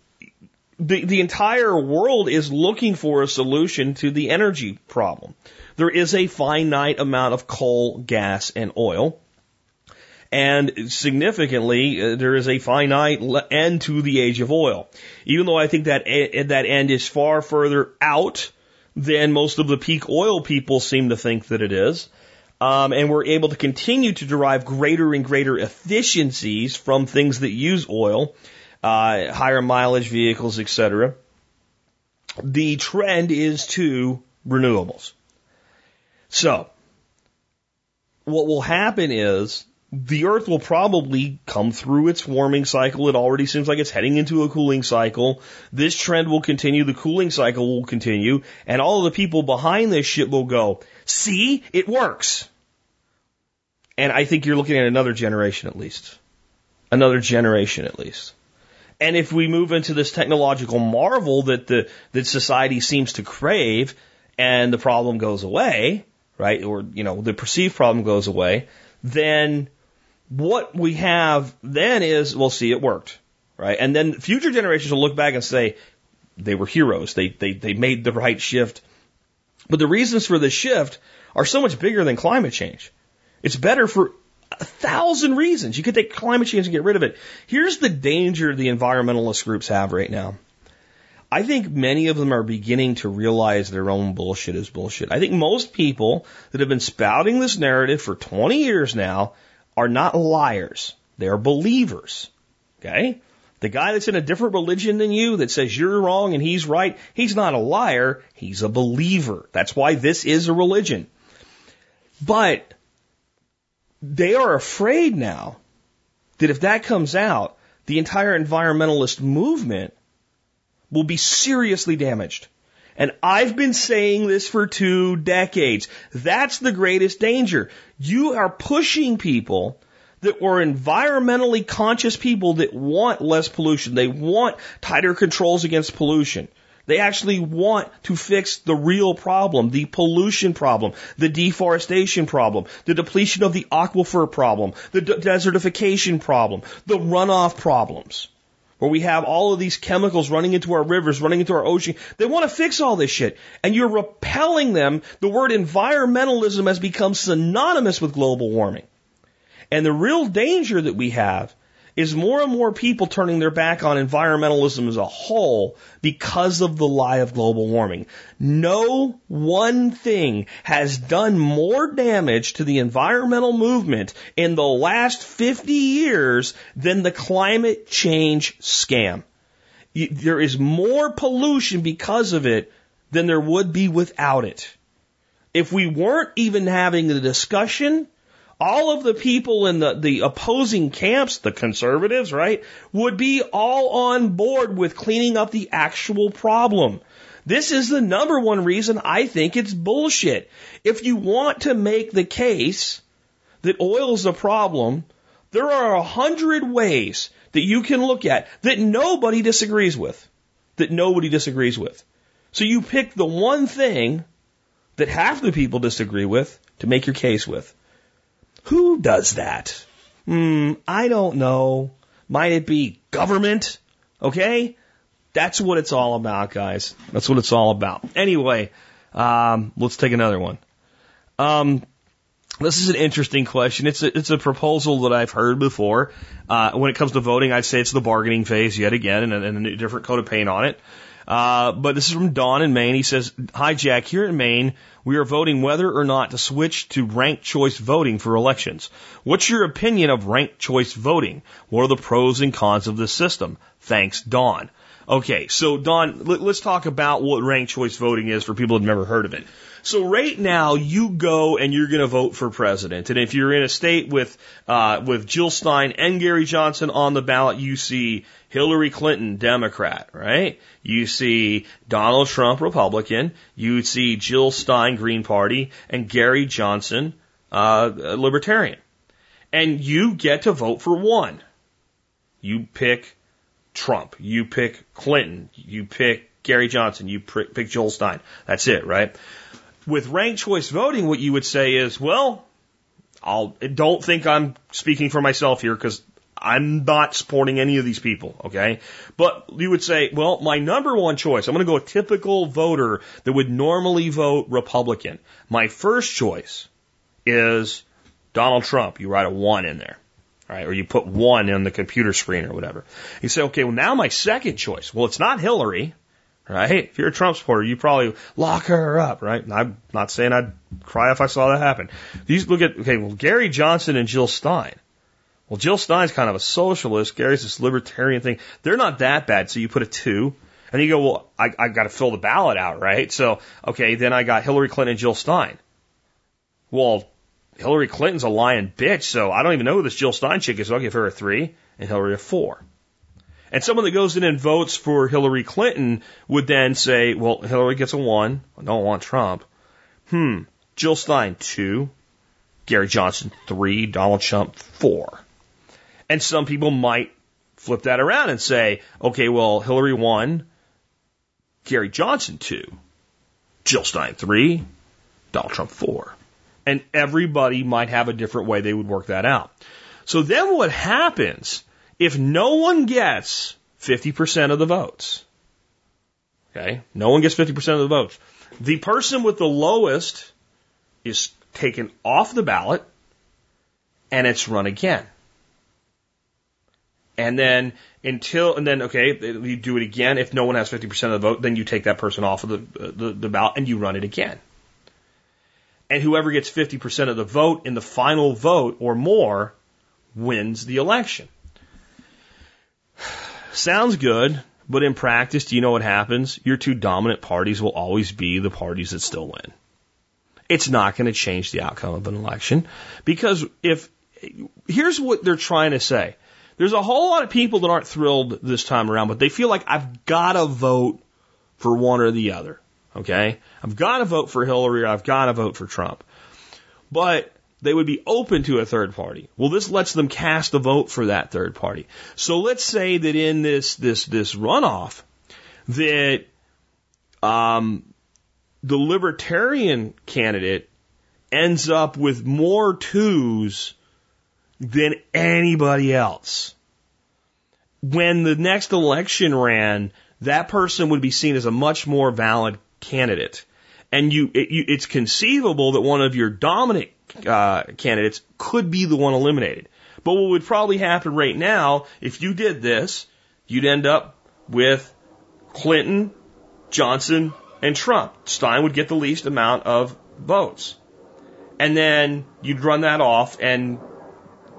the, the entire world is looking for a solution to the energy problem. There is a finite amount of coal, gas, and oil. And significantly, uh, there is a finite end to the age of oil. Even though I think that that end is far further out than most of the peak oil people seem to think that it is. Um, and we're able to continue to derive greater and greater efficiencies from things that use oil, uh, higher mileage vehicles, etc. The trend is to renewables. So, what will happen is the Earth will probably come through its warming cycle. It already seems like it's heading into a cooling cycle. This trend will continue. The cooling cycle will continue. And all of the people behind this shit will go, see, it works. And I think you're looking at another generation at least another generation at least. And if we move into this technological marvel that the that society seems to crave, and the problem goes away, right? Or you know the perceived problem goes away, then what we have then is we'll see it worked, right? And then future generations will look back and say they were heroes. They they they made the right shift. But the reasons for the shift are so much bigger than climate change. It's better for a thousand reasons. You could take climate change and get rid of it. Here's the danger the environmentalist groups have right now. I think many of them are beginning to realize their own bullshit is bullshit. I think most people that have been spouting this narrative for 20 years now are not liars. They are believers. Okay? The guy that's in a different religion than you that says you're wrong and he's right, he's not a liar, he's a believer. That's why this is a religion. But they are afraid now that if that comes out, the entire environmentalist movement will be seriously damaged. And I've been saying this for two decades. That's the greatest danger. You are pushing people that were environmentally conscious people that want less pollution. They want tighter controls against pollution. They actually want to fix the real problem, the pollution problem, the deforestation problem, the depletion of the aquifer problem, the de- desertification problem, the runoff problems. Where we have all of these chemicals running into our rivers, running into our ocean. They want to fix all this shit. And you're repelling them. The word environmentalism has become synonymous with global warming. And the real danger that we have is more and more people turning their back on environmentalism as a whole because of the lie of global warming. No one thing has done more damage to the environmental movement in the last 50 years than the climate change scam. There is more pollution because of it than there would be without it. If we weren't even having the discussion, all of the people in the, the opposing camps, the conservatives, right, would be all on board with cleaning up the actual problem. This is the number one reason I think it's bullshit. If you want to make the case that oil is a problem, there are a hundred ways that you can look at that nobody disagrees with. That nobody disagrees with. So you pick the one thing that half the people disagree with to make your case with. Who does that? Hmm, I don't know. Might it be government? Okay? That's what it's all about, guys. That's what it's all about. Anyway, um, let's take another one. Um, this is an interesting question. It's a, it's a proposal that I've heard before. Uh, when it comes to voting, I'd say it's the bargaining phase yet again and, and a different coat of paint on it. Uh, but this is from Don in Maine. He says, Hi, Jack. Here in Maine, we are voting whether or not to switch to ranked choice voting for elections. What's your opinion of ranked choice voting? What are the pros and cons of this system? Thanks, Don. Okay, so Don, let, us talk about what ranked choice voting is for people who've never heard of it. So right now, you go and you're going to vote for president, and if you're in a state with uh, with Jill Stein and Gary Johnson on the ballot, you see Hillary Clinton, Democrat, right? You see Donald Trump, Republican. You see Jill Stein, Green Party, and Gary Johnson, uh, Libertarian. And you get to vote for one. You pick Trump. You pick Clinton. You pick Gary Johnson. You pick Jill Stein. That's it, right? With ranked choice voting, what you would say is, well, I'll don't think I'm speaking for myself here because I'm not supporting any of these people, okay? But you would say, well, my number one choice, I'm going to go a typical voter that would normally vote Republican. My first choice is Donald Trump. You write a one in there, right? Or you put one in the computer screen or whatever. You say, okay, well, now my second choice. Well, it's not Hillary, right? If you're a Trump supporter, you probably lock her up, right? I'm not saying I'd cry if I saw that happen. These look at, okay, well, Gary Johnson and Jill Stein. Well, Jill Stein's kind of a socialist. Gary's this libertarian thing. They're not that bad. So you put a two. And you go, well, I, I got to fill the ballot out, right? So, okay, then I got Hillary Clinton and Jill Stein. Well, Hillary Clinton's a lying bitch, so I don't even know who this Jill Stein chick is, so I'll give her a three and Hillary a four. And someone that goes in and votes for Hillary Clinton would then say, well, Hillary gets a one. I don't want Trump. Hmm. Jill Stein, two. Gary Johnson, three. Donald Trump, four. And some people might flip that around and say, okay, well, Hillary won, Gary Johnson two, Jill Stein three, Donald Trump four. And everybody might have a different way they would work that out. So then what happens if no one gets 50% of the votes? Okay. No one gets 50% of the votes. The person with the lowest is taken off the ballot and it's run again. And then until, and then, okay, you do it again. If no one has 50% of the vote, then you take that person off of the, the, the ballot and you run it again. And whoever gets 50% of the vote in the final vote or more wins the election. Sounds good, but in practice, do you know what happens? Your two dominant parties will always be the parties that still win. It's not going to change the outcome of an election because if, here's what they're trying to say. There's a whole lot of people that aren't thrilled this time around, but they feel like I've got to vote for one or the other. Okay? I've got to vote for Hillary or I've got to vote for Trump. But they would be open to a third party. Well, this lets them cast a vote for that third party. So let's say that in this this this runoff, that um, the libertarian candidate ends up with more twos than anybody else. When the next election ran, that person would be seen as a much more valid candidate. And you, it, you it's conceivable that one of your dominant uh, candidates could be the one eliminated. But what would probably happen right now, if you did this, you'd end up with Clinton, Johnson, and Trump. Stein would get the least amount of votes. And then you'd run that off, and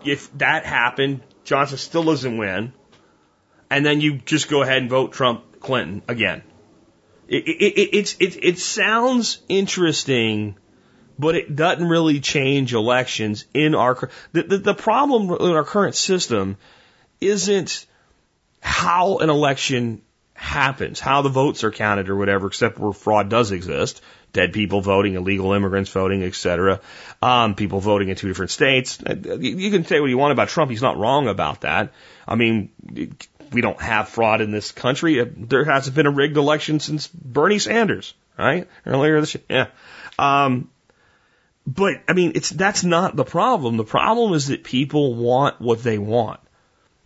if that happened, Johnson still doesn't win. And then you just go ahead and vote Trump, Clinton again. It, it, it, it sounds interesting but it doesn't really change elections in our the, the, the problem in our current system isn't how an election happens, how the votes are counted or whatever, except where fraud does exist. Dead people voting, illegal immigrants voting, etc. Um, people voting in two different states. You can say what you want about Trump. He's not wrong about that. I mean, we don't have fraud in this country. There hasn't been a rigged election since Bernie Sanders, right? Earlier this year. Yeah. Um, but I mean, it's that's not the problem. The problem is that people want what they want.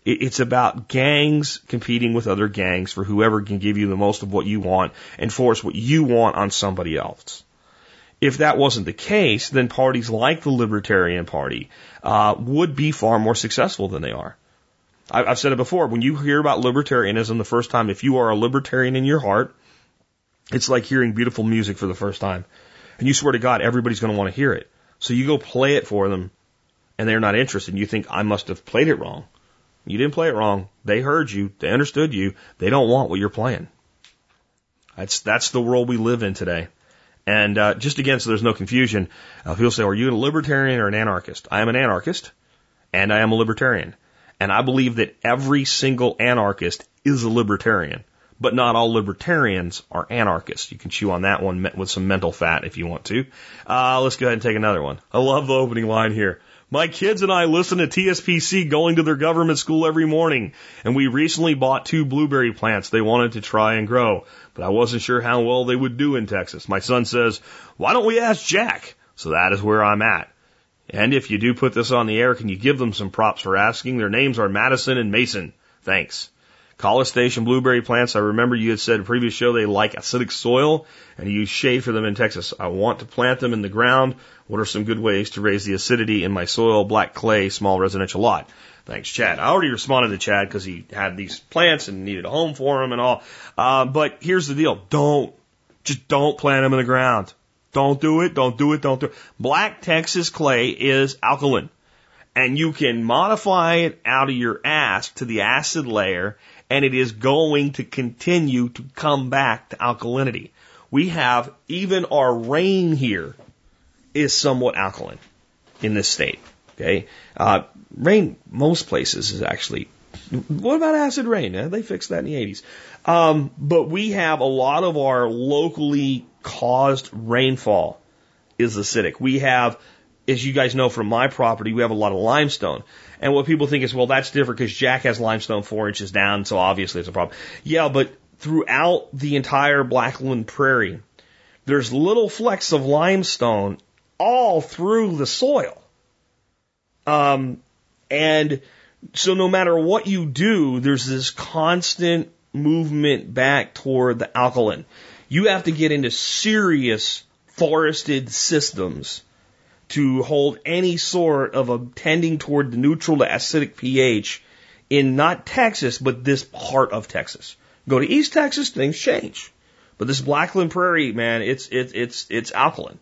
It's about gangs competing with other gangs for whoever can give you the most of what you want and force what you want on somebody else. If that wasn't the case, then parties like the Libertarian Party uh, would be far more successful than they are. I've said it before. When you hear about libertarianism the first time, if you are a libertarian in your heart, it's like hearing beautiful music for the first time. And you swear to God, everybody's going to want to hear it. So you go play it for them and they're not interested. And you think, I must have played it wrong. You didn't play it wrong. They heard you. They understood you. They don't want what you're playing. That's, that's the world we live in today. And uh, just again, so there's no confusion, uh, people say, are you a libertarian or an anarchist? I am an anarchist and I am a libertarian. And I believe that every single anarchist is a libertarian but not all libertarians are anarchists. You can chew on that one with some mental fat if you want to. Uh, let's go ahead and take another one. I love the opening line here. My kids and I listen to TSPC going to their government school every morning, and we recently bought two blueberry plants they wanted to try and grow, but I wasn't sure how well they would do in Texas. My son says, why don't we ask Jack? So that is where I'm at. And if you do put this on the air, can you give them some props for asking? Their names are Madison and Mason. Thanks. College Station blueberry plants. I remember you had said in a previous show they like acidic soil and you use shade for them in Texas. I want to plant them in the ground. What are some good ways to raise the acidity in my soil? Black clay, small residential lot. Thanks, Chad. I already responded to Chad because he had these plants and needed a home for them and all. Uh, but here's the deal. Don't, just don't plant them in the ground. Don't do it. Don't do it. Don't do it. Black Texas clay is alkaline and you can modify it out of your ass to the acid layer and it is going to continue to come back to alkalinity. We have even our rain here is somewhat alkaline in this state. Okay, uh, rain most places is actually. What about acid rain? Eh? They fixed that in the 80s. Um, but we have a lot of our locally caused rainfall is acidic. We have as you guys know from my property, we have a lot of limestone. And what people think is, well, that's different because Jack has limestone four inches down, so obviously it's a problem. Yeah, but throughout the entire Blackland Prairie, there's little flecks of limestone all through the soil. Um, and so no matter what you do, there's this constant movement back toward the alkaline. You have to get into serious forested systems to hold any sort of a tending toward the neutral to acidic pH in not Texas, but this part of Texas. Go to East Texas, things change. But this Blackland Prairie, man, it's it's it's it's alkaline,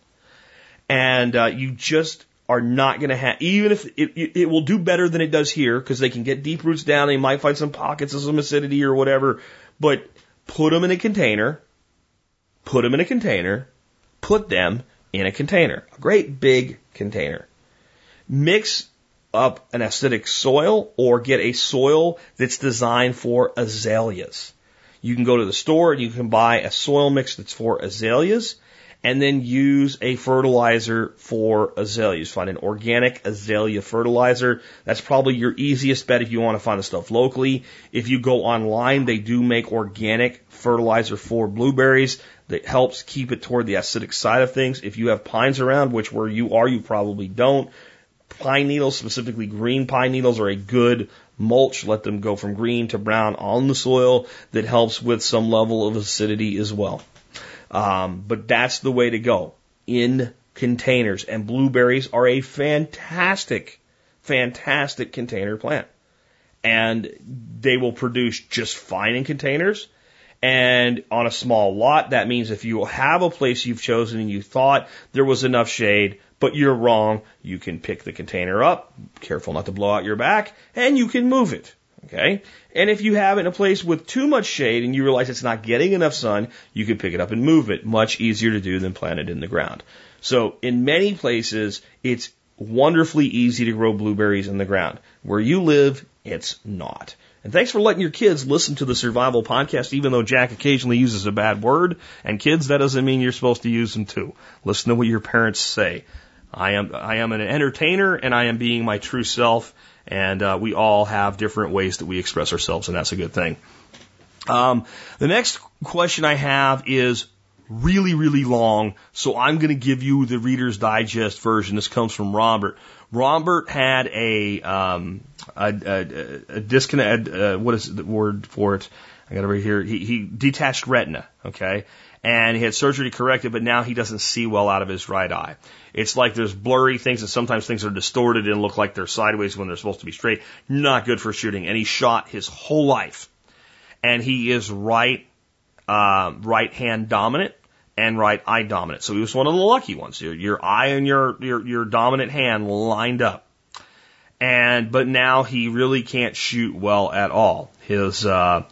and uh, you just are not going to have even if it, it, it will do better than it does here because they can get deep roots down. They might find some pockets of some acidity or whatever, but put them in a container, put them in a container, put them in a container, a great big container. Mix up an acidic soil or get a soil that's designed for azaleas. You can go to the store and you can buy a soil mix that's for azaleas and then use a fertilizer for azaleas. Find an organic azalea fertilizer. That's probably your easiest bet if you want to find the stuff locally. If you go online, they do make organic fertilizer for blueberries that helps keep it toward the acidic side of things. If you have pines around, which where you are, you probably don't. Pine needles, specifically green pine needles, are a good mulch. Let them go from green to brown on the soil. That helps with some level of acidity as well. Um, but that's the way to go in containers. And blueberries are a fantastic, fantastic container plant. And they will produce just fine in containers. And on a small lot, that means if you have a place you've chosen and you thought there was enough shade, but you're wrong, you can pick the container up, careful not to blow out your back, and you can move it. Okay? And if you have it in a place with too much shade and you realize it's not getting enough sun, you can pick it up and move it. Much easier to do than plant it in the ground. So in many places, it's wonderfully easy to grow blueberries in the ground. Where you live, it's not. And thanks for letting your kids listen to the survival podcast, even though Jack occasionally uses a bad word. And kids, that doesn't mean you're supposed to use them too. Listen to what your parents say. I am, I am an entertainer and I am being my true self. And uh, we all have different ways that we express ourselves, and that's a good thing. Um, the next question I have is really, really long, so I'm going to give you the Reader's Digest version. This comes from Robert. Robert had a um, a, a, a disconnect. Uh, what is the word for it? I got right here. He, he detached retina. Okay, and he had surgery to correct it, but now he doesn't see well out of his right eye. It's like there's blurry things, and sometimes things are distorted and look like they're sideways when they're supposed to be straight. Not good for shooting. And he shot his whole life, and he is right uh, right hand dominant and right eye dominant. So he was one of the lucky ones. Your, your eye and your, your your dominant hand lined up. And but now he really can't shoot well at all. His uh,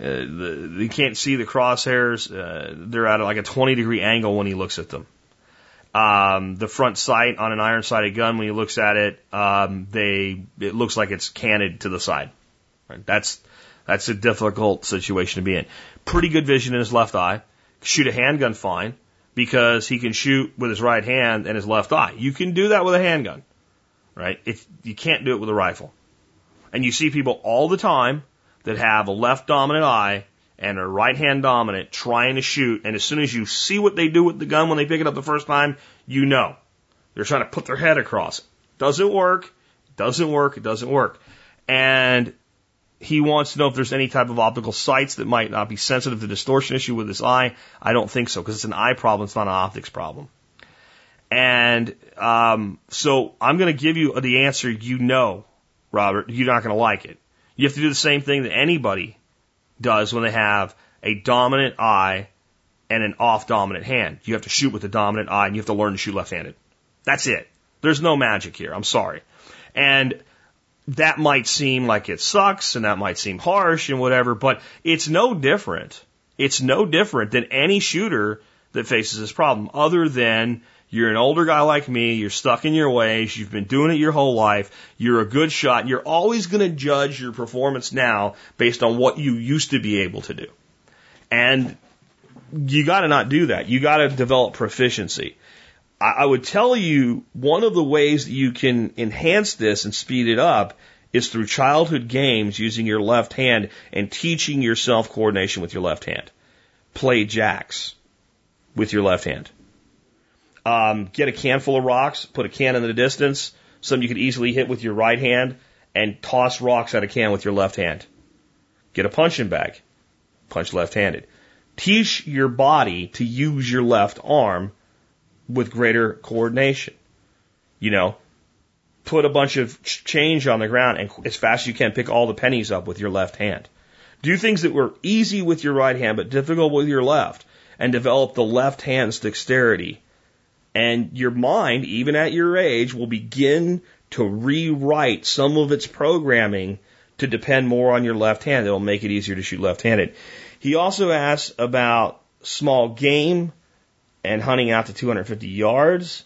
uh, the, can't see the crosshairs. Uh, they're at like a 20 degree angle when he looks at them. Um, the front sight on an iron sighted gun, when he looks at it, um, they it looks like it's canted to the side. Right? That's that's a difficult situation to be in. Pretty good vision in his left eye. Shoot a handgun fine because he can shoot with his right hand and his left eye. You can do that with a handgun, right? If you can't do it with a rifle. And you see people all the time that have a left dominant eye and a right hand dominant trying to shoot. And as soon as you see what they do with the gun when they pick it up the first time, you know they're trying to put their head across. Doesn't work. Doesn't work. It doesn't work. And he wants to know if there's any type of optical sights that might not be sensitive to distortion issue with his eye. I don't think so because it's an eye problem. It's not an optics problem. And um, so I'm going to give you the answer you know, Robert. You're not going to like it. You have to do the same thing that anybody does when they have a dominant eye and an off dominant hand. You have to shoot with the dominant eye and you have to learn to shoot left handed. That's it. There's no magic here. I'm sorry. And that might seem like it sucks and that might seem harsh and whatever, but it's no different. It's no different than any shooter that faces this problem other than you're an older guy like me. You're stuck in your ways. You've been doing it your whole life. You're a good shot. You're always going to judge your performance now based on what you used to be able to do. And you got to not do that. You got to develop proficiency. I, would tell you one of the ways that you can enhance this and speed it up is through childhood games using your left hand and teaching yourself coordination with your left hand. Play jacks with your left hand. Um, get a can full of rocks, put a can in the distance, something you could easily hit with your right hand, and toss rocks at a can with your left hand. Get a punching bag, punch left handed. Teach your body to use your left arm with greater coordination. You know, put a bunch of change on the ground and as fast as you can pick all the pennies up with your left hand. Do things that were easy with your right hand but difficult with your left and develop the left hand's dexterity. And your mind, even at your age, will begin to rewrite some of its programming to depend more on your left hand. It'll make it easier to shoot left handed. He also asks about small game and hunting out to 250 yards.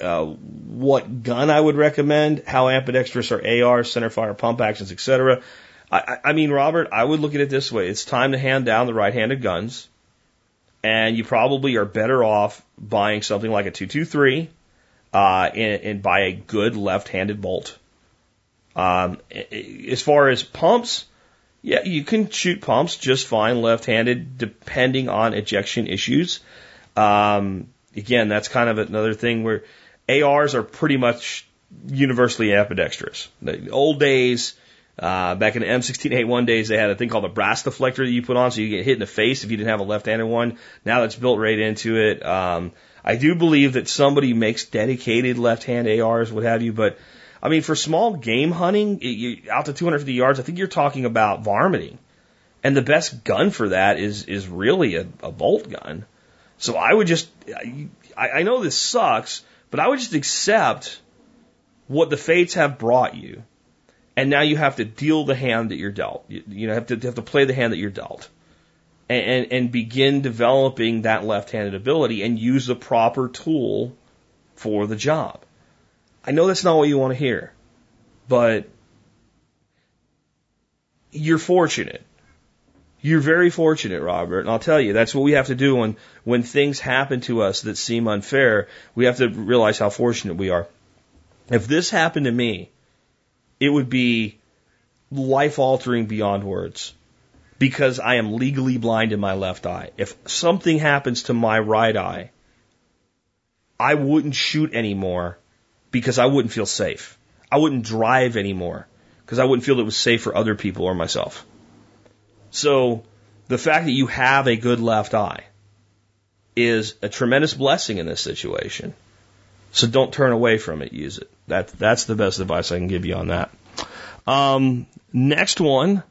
Uh, what gun I would recommend, how ambidextrous are AR, centerfire pump actions, etc. I, I mean, Robert, I would look at it this way: it's time to hand down the right-handed guns, and you probably are better off buying something like a 223 uh, and, and buy a good left-handed bolt. Um, as far as pumps, yeah, you can shoot pumps just fine left-handed, depending on ejection issues. Um, again, that's kind of another thing where ARs are pretty much universally ambidextrous. The old days, uh, back in the M16A1 days, they had a thing called a brass deflector that you put on so you get hit in the face if you didn't have a left-handed one. Now that's built right into it. Um, I do believe that somebody makes dedicated left-hand ARs, what have you, but I mean, for small game hunting, you, out to 250 yards, I think you're talking about varminting. And the best gun for that is, is really a, a bolt gun. So I would just, I, I know this sucks, but I would just accept what the fates have brought you. And now you have to deal the hand that you're dealt. You, you know, have to, have to play the hand that you're dealt. And, and, and begin developing that left-handed ability and use the proper tool for the job. I know that's not what you want to hear, but you're fortunate. You're very fortunate, Robert, and I'll tell you, that's what we have to do when, when things happen to us that seem unfair. We have to realize how fortunate we are. If this happened to me, it would be life altering beyond words because I am legally blind in my left eye. If something happens to my right eye, I wouldn't shoot anymore because I wouldn't feel safe. I wouldn't drive anymore because I wouldn't feel it was safe for other people or myself. So the fact that you have a good left eye is a tremendous blessing in this situation. So don't turn away from it. Use it. That, that's the best advice I can give you on that. Um, next one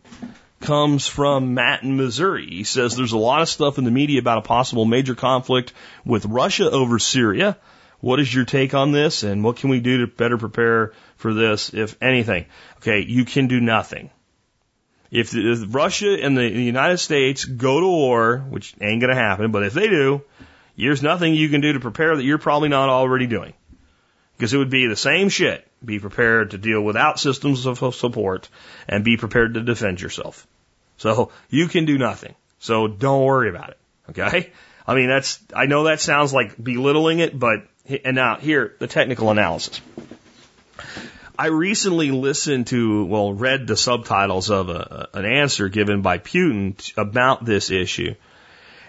comes from Matt in Missouri. He says there's a lot of stuff in the media about a possible major conflict with Russia over Syria. What is your take on this and what can we do to better prepare for this, if anything? Okay, you can do nothing. If, if Russia and the, the United States go to war, which ain't going to happen, but if they do, there's nothing you can do to prepare that you're probably not already doing. Because it would be the same shit. Be prepared to deal without systems of support and be prepared to defend yourself. So you can do nothing. So don't worry about it. Okay? I mean, that's, I know that sounds like belittling it, but, and now here, the technical analysis. I recently listened to, well, read the subtitles of a, an answer given by Putin about this issue.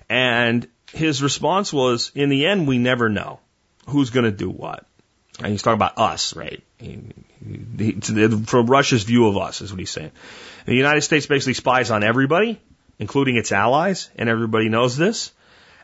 And his response was, in the end, we never know who's going to do what. And he's talking about us, right? He, he, from Russia's view of us, is what he's saying. The United States basically spies on everybody, including its allies, and everybody knows this.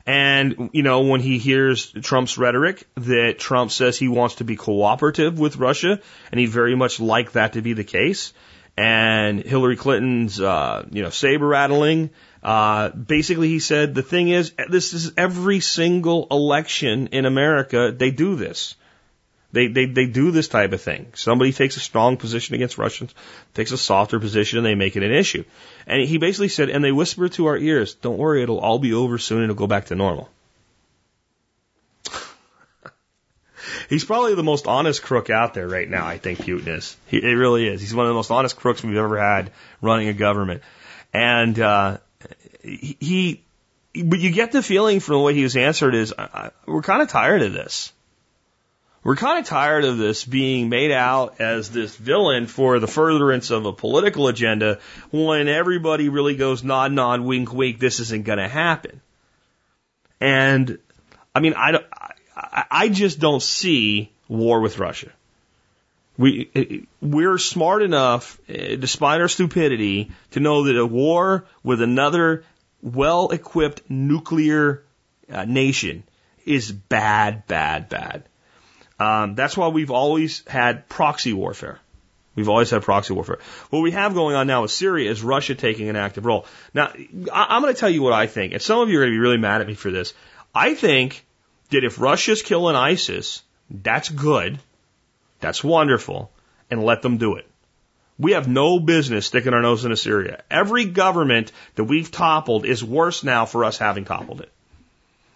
And, you know, when he hears Trump's rhetoric that Trump says he wants to be cooperative with Russia, and he'd very much like that to be the case, and Hillary Clinton's, uh, you know, saber rattling, uh, basically he said the thing is, this is every single election in America, they do this. They, they, they do this type of thing. Somebody takes a strong position against Russians, takes a softer position, and they make it an issue. And he basically said, and they whisper to our ears, don't worry, it'll all be over soon and it'll go back to normal. He's probably the most honest crook out there right now, I think Putin is. He, it really is. He's one of the most honest crooks we've ever had running a government. And, uh, he, but you get the feeling from the way he was answered is, I, I, we're kind of tired of this. We're kind of tired of this being made out as this villain for the furtherance of a political agenda when everybody really goes nod, nod, wink, wink, this isn't going to happen. And I mean, I, I, I just don't see war with Russia. We, we're smart enough, eh, despite our stupidity, to know that a war with another well equipped nuclear uh, nation is bad, bad, bad. Um, that's why we've always had proxy warfare. We've always had proxy warfare. What we have going on now with Syria is Russia taking an active role. Now, I, am going to tell you what I think, and some of you are going to be really mad at me for this. I think that if Russia's killing ISIS, that's good, that's wonderful, and let them do it. We have no business sticking our nose into Syria. Every government that we've toppled is worse now for us having toppled it.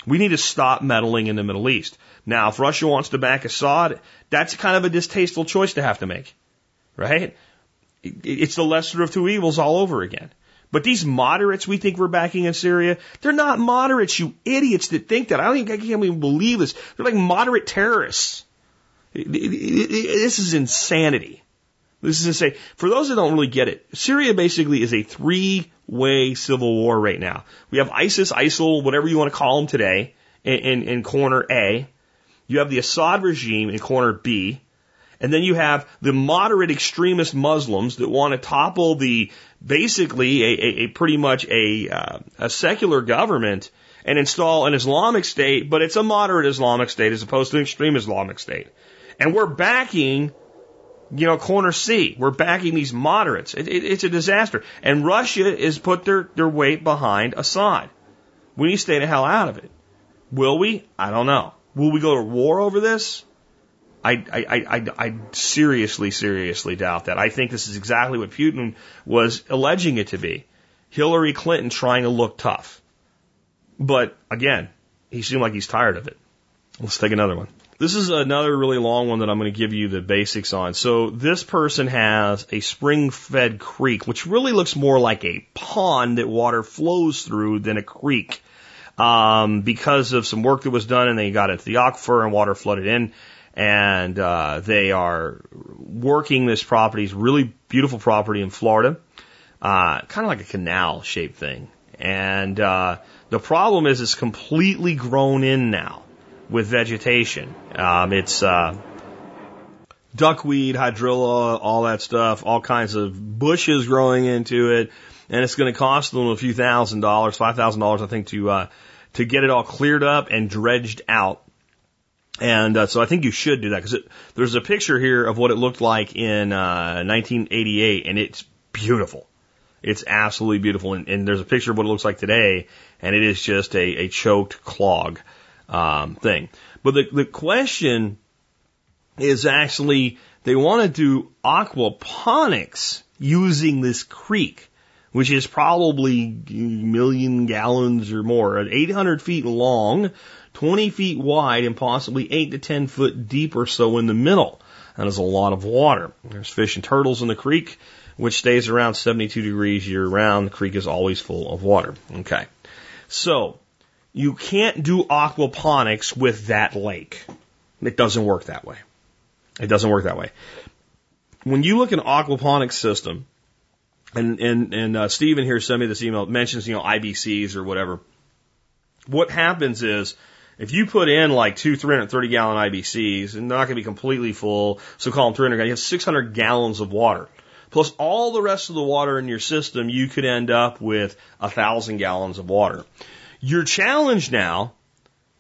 We need to stop meddling in the Middle East. Now, if Russia wants to back Assad, that's kind of a distasteful choice to have to make, right? It's the lesser of two evils all over again. But these moderates we think we're backing in Syria, they're not moderates, you idiots that think that. I don't even, I can't even believe this. They're like moderate terrorists. This is insanity. This is to say, For those that don't really get it, Syria basically is a three way civil war right now. We have ISIS, ISIL, whatever you want to call them today, in, in, in corner A. You have the Assad regime in corner B. And then you have the moderate extremist Muslims that want to topple the basically a, a, a pretty much a, uh, a secular government and install an Islamic state, but it's a moderate Islamic state as opposed to an extreme Islamic state. And we're backing you know, corner C. We're backing these moderates. It, it, it's a disaster. And Russia is put their, their weight behind Assad. We need to stay the hell out of it. Will we? I don't know. Will we go to war over this? I, I, I, I seriously, seriously doubt that. I think this is exactly what Putin was alleging it to be. Hillary Clinton trying to look tough. But again, he seemed like he's tired of it. Let's take another one. This is another really long one that I'm going to give you the basics on. So this person has a spring fed creek, which really looks more like a pond that water flows through than a creek. Um, because of some work that was done and they got into the aquifer and water flooded in and, uh, they are working this property, it's really beautiful property in Florida, uh, kind of like a canal shaped thing. And, uh, the problem is it's completely grown in now with vegetation. Um, it's uh, duckweed, hydrilla, all that stuff, all kinds of bushes growing into it, and it's going to cost them a few thousand dollars, five thousand dollars, I think, to uh, to get it all cleared up and dredged out. And uh, so I think you should do that because there's a picture here of what it looked like in uh, 1988, and it's beautiful. It's absolutely beautiful. And, and, there's a picture of what it looks like today, and it is just a, a choked clog um, thing. But the, the question is actually they want to do aquaponics using this creek, which is probably a million gallons or more, 800 feet long, 20 feet wide, and possibly 8 to 10 foot deep or so in the middle. That is a lot of water. There's fish and turtles in the creek, which stays around 72 degrees year round. The creek is always full of water. Okay. So, you can't do aquaponics with that lake. It doesn't work that way. It doesn't work that way. When you look at an aquaponics system, and and and uh, Stephen here sent me this email mentions you know IBCs or whatever. What happens is if you put in like two 330 gallon IBCs and they're not going to be completely full, so call them 300 gallons, you have 600 gallons of water. Plus all the rest of the water in your system, you could end up with a thousand gallons of water. Your challenge now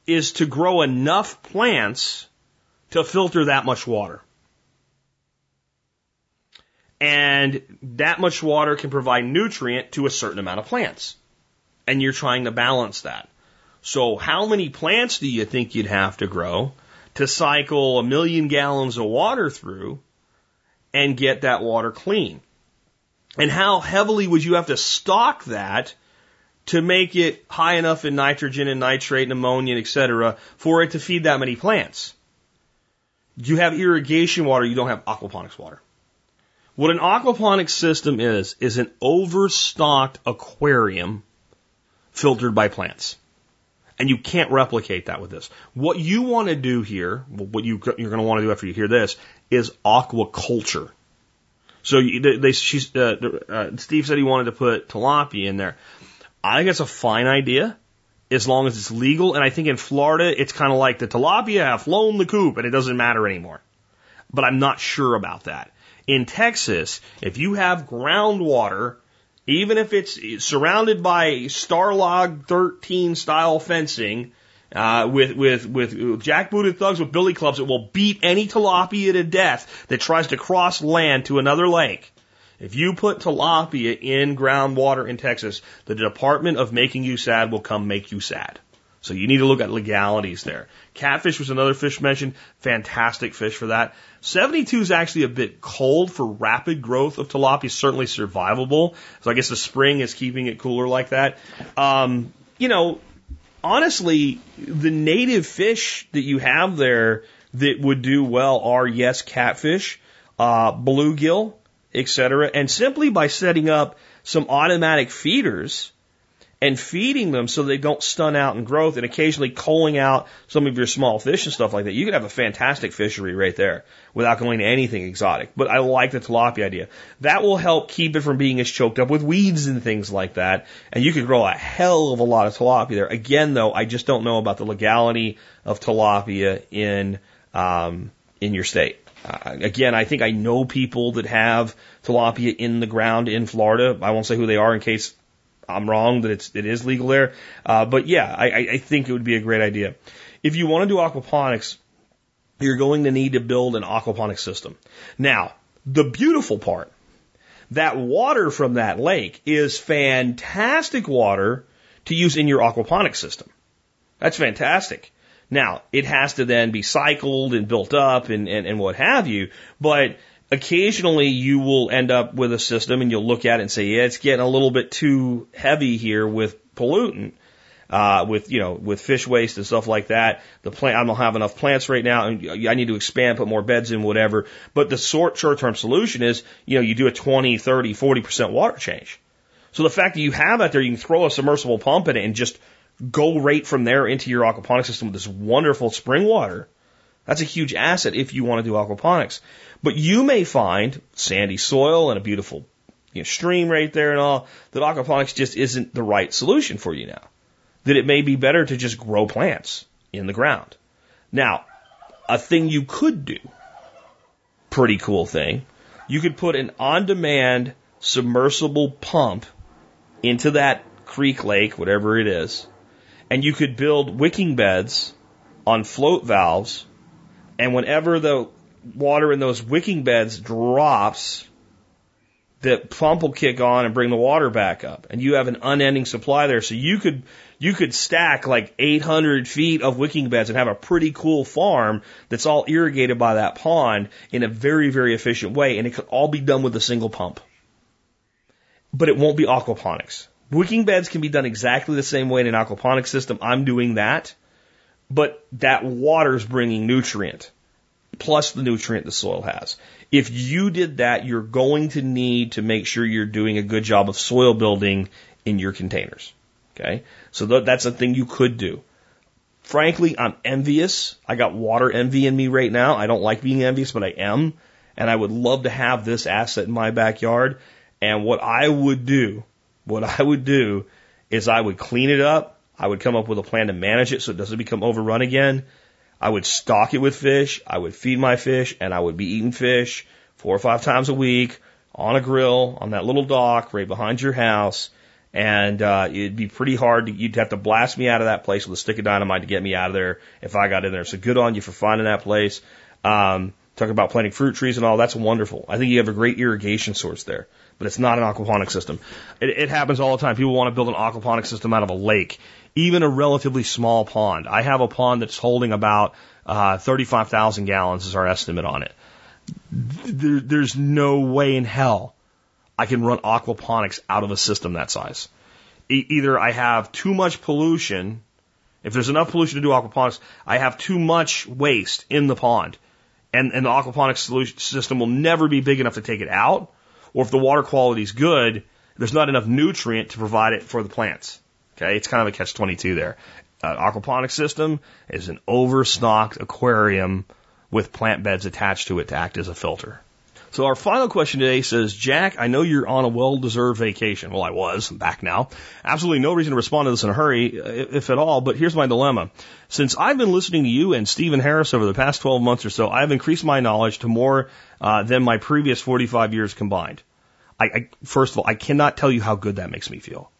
is to grow enough plants to filter that much water. And that much water can provide nutrient to a certain amount of plants. And you're trying to balance that. So how many plants do you think you'd have to grow to cycle a million gallons of water through and get that water clean? And how heavily would you have to stock that to make it high enough in nitrogen and nitrate and ammonia, et cetera, for it to feed that many plants. You have irrigation water, you don't have aquaponics water. What an aquaponics system is, is an overstocked aquarium filtered by plants. And you can't replicate that with this. What you want to do here, what you, you're going to want to do after you hear this, is aquaculture. So they, they uh, uh, Steve said he wanted to put tilapia in there. I think it's a fine idea as long as it's legal. And I think in Florida, it's kind of like the tilapia have flown the coop and it doesn't matter anymore. But I'm not sure about that. In Texas, if you have groundwater, even if it's surrounded by Stalag 13 style fencing, uh, with, with, with jackbooted thugs with billy clubs that will beat any tilapia to death that tries to cross land to another lake. If you put tilapia in groundwater in Texas, the Department of Making You Sad will come make you sad. So you need to look at legalities there. Catfish was another fish mentioned. Fantastic fish for that. 72 is actually a bit cold for rapid growth of tilapia, certainly survivable. So I guess the spring is keeping it cooler like that. Um, you know, honestly, the native fish that you have there that would do well are, yes, catfish, uh, bluegill, etc. And simply by setting up some automatic feeders and feeding them so they don't stun out in growth and occasionally culling out some of your small fish and stuff like that, you could have a fantastic fishery right there without going to anything exotic. But I like the tilapia idea. That will help keep it from being as choked up with weeds and things like that. And you could grow a hell of a lot of tilapia there. Again, though, I just don't know about the legality of tilapia in, um, in your state. Uh, again, I think I know people that have tilapia in the ground in Florida. I won't say who they are in case I'm wrong that it's it is legal there. Uh, but yeah, I, I think it would be a great idea. If you want to do aquaponics, you're going to need to build an aquaponics system. Now, the beautiful part, that water from that lake is fantastic water to use in your aquaponics system. That's fantastic. Now, it has to then be cycled and built up and, and, and what have you, but occasionally you will end up with a system and you'll look at it and say, yeah, it's getting a little bit too heavy here with pollutant. Uh, with you know with fish waste and stuff like that, the plant I don't have enough plants right now, and I need to expand, put more beds in, whatever. But the short short term solution is you know you do a 20, 30, 40 percent water change. So the fact that you have that there, you can throw a submersible pump in it and just go right from there into your aquaponics system with this wonderful spring water. That's a huge asset if you want to do aquaponics. But you may find sandy soil and a beautiful you know, stream right there and all that aquaponics just isn't the right solution for you now. That it may be better to just grow plants in the ground. Now, a thing you could do, pretty cool thing, you could put an on-demand submersible pump into that creek lake, whatever it is, and you could build wicking beds on float valves, and whenever the water in those wicking beds drops, the pump will kick on and bring the water back up, and you have an unending supply there. So you could you could stack like 800 feet of wicking beds and have a pretty cool farm that's all irrigated by that pond in a very very efficient way, and it could all be done with a single pump. But it won't be aquaponics. Wicking beds can be done exactly the same way in an aquaponics system. I'm doing that, but that water's bringing nutrient plus the nutrient the soil has. If you did that, you're going to need to make sure you're doing a good job of soil building in your containers. Okay. So th- that's a thing you could do. Frankly, I'm envious. I got water envy in me right now. I don't like being envious, but I am. And I would love to have this asset in my backyard. And what I would do, what I would do is I would clean it up. I would come up with a plan to manage it so it doesn't become overrun again. I would stock it with fish. I would feed my fish and I would be eating fish four or five times a week on a grill on that little dock right behind your house. And, uh, it'd be pretty hard to, you'd have to blast me out of that place with a stick of dynamite to get me out of there if I got in there. So good on you for finding that place. Um, talk about planting fruit trees and all. That's wonderful. I think you have a great irrigation source there, but it's not an aquaponic system. It, it happens all the time. People want to build an aquaponic system out of a lake even a relatively small pond. I have a pond that's holding about uh, 35,000 gallons is our estimate on it. There, there's no way in hell I can run aquaponics out of a system that size. E- either I have too much pollution. If there's enough pollution to do aquaponics, I have too much waste in the pond. And, and the aquaponics solution system will never be big enough to take it out. Or if the water quality is good, there's not enough nutrient to provide it for the plants. Okay, it's kind of a catch 22 there. uh, aquaponics system is an overstocked aquarium with plant beds attached to it to act as a filter. So our final question today says, Jack, I know you're on a well-deserved vacation. Well, I was. I'm back now. Absolutely no reason to respond to this in a hurry, if at all, but here's my dilemma. Since I've been listening to you and Steven Harris over the past 12 months or so, I've increased my knowledge to more uh, than my previous 45 years combined. I, I, first of all, I cannot tell you how good that makes me feel.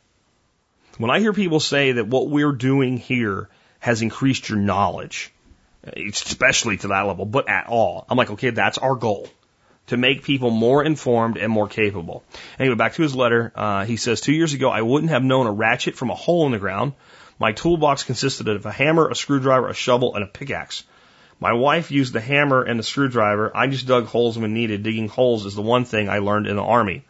When I hear people say that what we're doing here has increased your knowledge, especially to that level, but at all, I'm like, okay, that's our goal to make people more informed and more capable. Anyway, back to his letter. Uh, he says, two years ago, I wouldn't have known a ratchet from a hole in the ground. My toolbox consisted of a hammer, a screwdriver, a shovel, and a pickaxe. My wife used the hammer and the screwdriver. I just dug holes when needed. Digging holes is the one thing I learned in the army.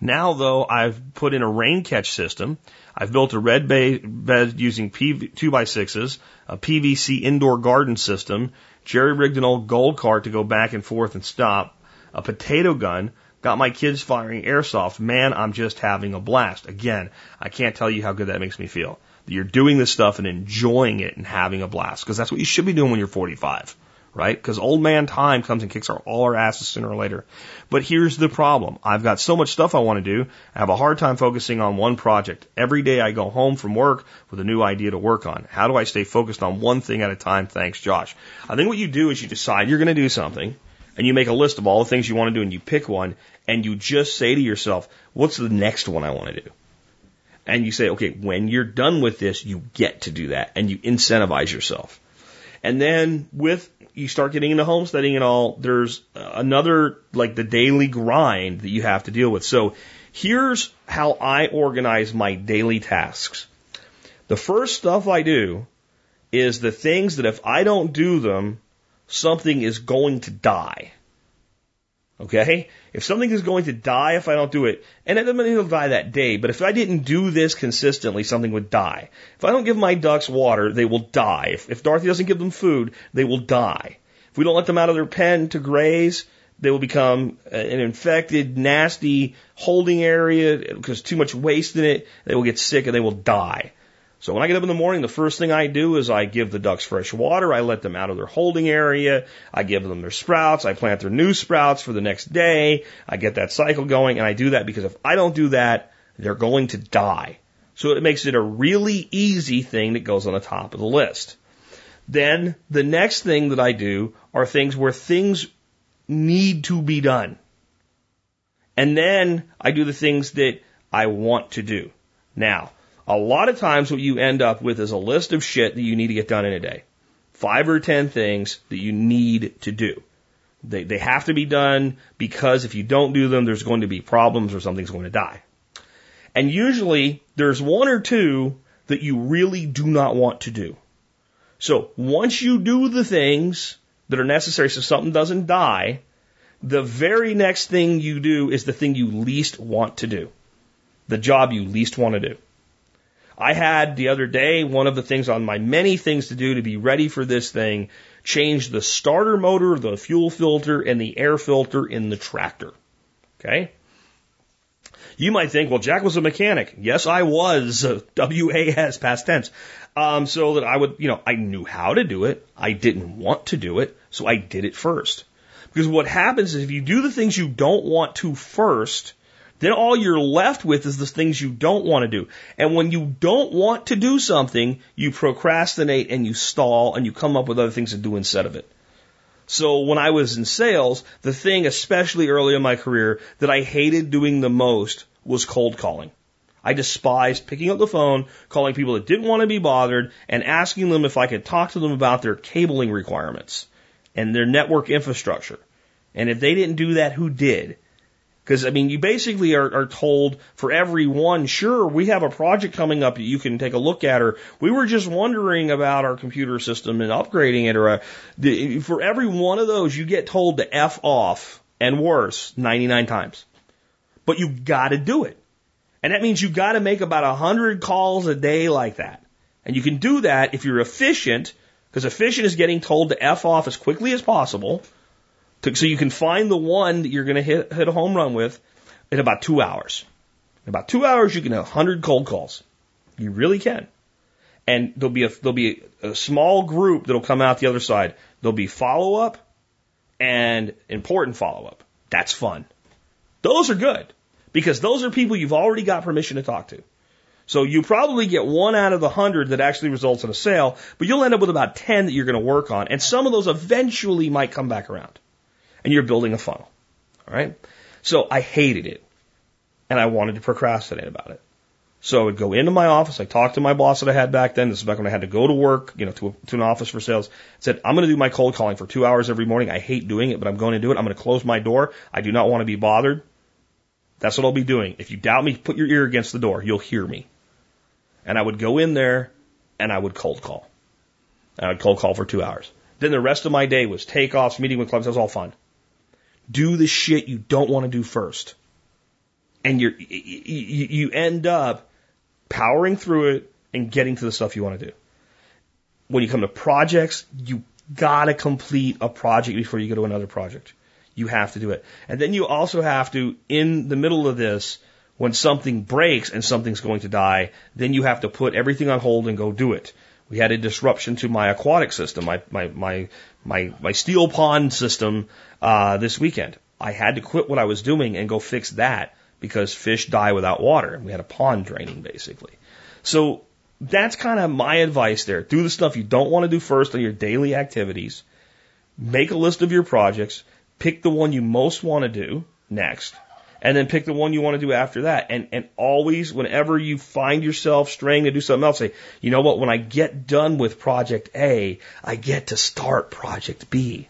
Now, though, I've put in a rain catch system. I've built a red bay bed using PV, 2x6s, a PVC indoor garden system, jerry rigged an old gold cart to go back and forth and stop, a potato gun, got my kids firing airsoft. Man, I'm just having a blast. Again, I can't tell you how good that makes me feel. You're doing this stuff and enjoying it and having a blast. Because that's what you should be doing when you're 45 right? Because old man time comes and kicks our, all our asses sooner or later. But here's the problem. I've got so much stuff I want to do. I have a hard time focusing on one project. Every day I go home from work with a new idea to work on. How do I stay focused on one thing at a time? Thanks, Josh. I think what you do is you decide you're going to do something and you make a list of all the things you want to do and you pick one and you just say to yourself, what's the next one I want to do? And you say, okay, when you're done with this, you get to do that and you incentivize yourself. And then with you start getting into homesteading and all, there's another like the daily grind that you have to deal with. So here's how I organize my daily tasks. The first stuff I do is the things that if I don't do them, something is going to die. Okay? If something is going to die if I don't do it, and it doesn't mean it'll die that day, but if I didn't do this consistently, something would die. If I don't give my ducks water, they will die. If, if Dorothy doesn't give them food, they will die. If we don't let them out of their pen to graze, they will become an infected, nasty holding area because too much waste in it. They will get sick and they will die. So when I get up in the morning, the first thing I do is I give the ducks fresh water. I let them out of their holding area. I give them their sprouts. I plant their new sprouts for the next day. I get that cycle going and I do that because if I don't do that, they're going to die. So it makes it a really easy thing that goes on the top of the list. Then the next thing that I do are things where things need to be done. And then I do the things that I want to do. Now, a lot of times what you end up with is a list of shit that you need to get done in a day. Five or ten things that you need to do. They, they have to be done because if you don't do them, there's going to be problems or something's going to die. And usually there's one or two that you really do not want to do. So once you do the things that are necessary so something doesn't die, the very next thing you do is the thing you least want to do. The job you least want to do. I had the other day one of the things on my many things to do to be ready for this thing change the starter motor, the fuel filter, and the air filter in the tractor. Okay? You might think, well, Jack was a mechanic. Yes, I was. W-A-S, past tense. Um, so that I would, you know, I knew how to do it. I didn't want to do it, so I did it first. Because what happens is if you do the things you don't want to first, then all you're left with is the things you don't want to do. And when you don't want to do something, you procrastinate and you stall and you come up with other things to do instead of it. So when I was in sales, the thing, especially early in my career, that I hated doing the most was cold calling. I despised picking up the phone, calling people that didn't want to be bothered, and asking them if I could talk to them about their cabling requirements and their network infrastructure. And if they didn't do that, who did? Because, I mean, you basically are, are told for every one, sure, we have a project coming up that you can take a look at, or we were just wondering about our computer system and upgrading it, or a, the, for every one of those, you get told to F off and worse 99 times. But you gotta do it. And that means you gotta make about 100 calls a day like that. And you can do that if you're efficient, because efficient is getting told to F off as quickly as possible to, so you can find the one that you're going to hit, hit a home run with in about two hours. In about two hours, you can have 100 cold calls. You really can. and there'll be a there'll be a, a small group that'll come out the other side. There'll be follow up and important follow up. That's fun. Those are good because those are people you've already got permission to talk to. So you probably get one out of the hundred that actually results in a sale, but you'll end up with about 10 that you're going to work on. And some of those eventually might come back around and you're building a funnel. All right. So I hated it and I wanted to procrastinate about it. So I would go into my office. I talked to my boss that I had back then. This is back when I had to go to work, you know, to, a, to an office for sales. I said, I'm going to do my cold calling for two hours every morning. I hate doing it, but I'm going to do it. I'm going to close my door. I do not want to be bothered. That's what I'll be doing. If you doubt me, put your ear against the door. You'll hear me. And I would go in there and I would cold call. I would cold call for two hours. Then the rest of my day was takeoffs, meeting with clubs. That was all fun. Do the shit you don't want to do first. And you, you end up powering through it and getting to the stuff you want to do. When you come to projects, you gotta complete a project before you go to another project. You have to do it. And then you also have to, in the middle of this, when something breaks and something's going to die, then you have to put everything on hold and go do it. We had a disruption to my aquatic system, my my my my, my steel pond system uh, this weekend. I had to quit what I was doing and go fix that because fish die without water. And We had a pond draining basically. So that's kind of my advice there. Do the stuff you don't want to do first on your daily activities. Make a list of your projects. Pick the one you most want to do next and then pick the one you want to do after that. And, and always, whenever you find yourself straying to do something else, say, you know what, when I get done with project A, I get to start project B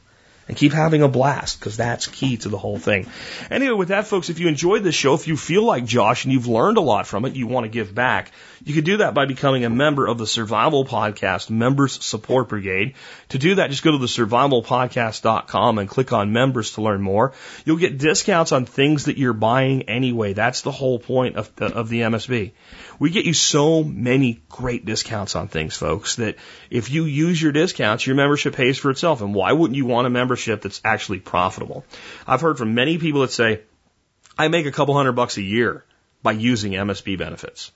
and keep having a blast because that's key to the whole thing. Anyway, with that, folks, if you enjoyed this show, if you feel like Josh and you've learned a lot from it, you want to give back, you could do that by becoming a member of the Survival Podcast Members Support Brigade. To do that, just go to the survivalpodcast.com and click on members to learn more. You'll get discounts on things that you're buying anyway. That's the whole point of the, of the MSB. We get you so many great discounts on things, folks, that if you use your discounts, your membership pays for itself. And why wouldn't you want a membership that's actually profitable? I've heard from many people that say, I make a couple hundred bucks a year by using MSB benefits.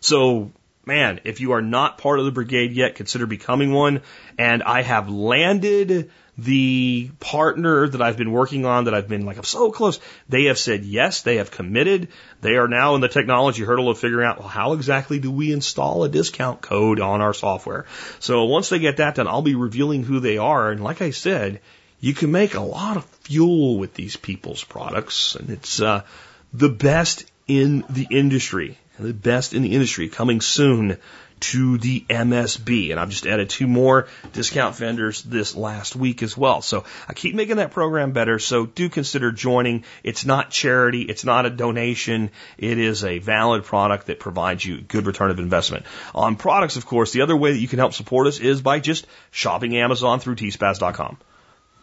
So man, if you are not part of the brigade yet, consider becoming one. And I have landed the partner that I've been working on that I've been like, I'm so close. They have said yes, they have committed. They are now in the technology hurdle of figuring out, well, how exactly do we install a discount code on our software? So once they get that done, I'll be revealing who they are. And like I said, you can make a lot of fuel with these people's products and it's, uh, the best in the industry the best in the industry coming soon to the MSB. And I've just added two more discount vendors this last week as well. So I keep making that program better. So do consider joining. It's not charity. It's not a donation. It is a valid product that provides you good return of investment. On products, of course, the other way that you can help support us is by just shopping Amazon through tspaz.com.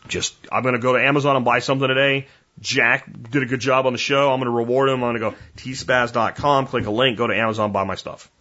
Just, I'm going to go to Amazon and buy something today. Jack did a good job on the show. I'm going to reward him. I'm going to go tspaz.com, click a link, go to Amazon, buy my stuff.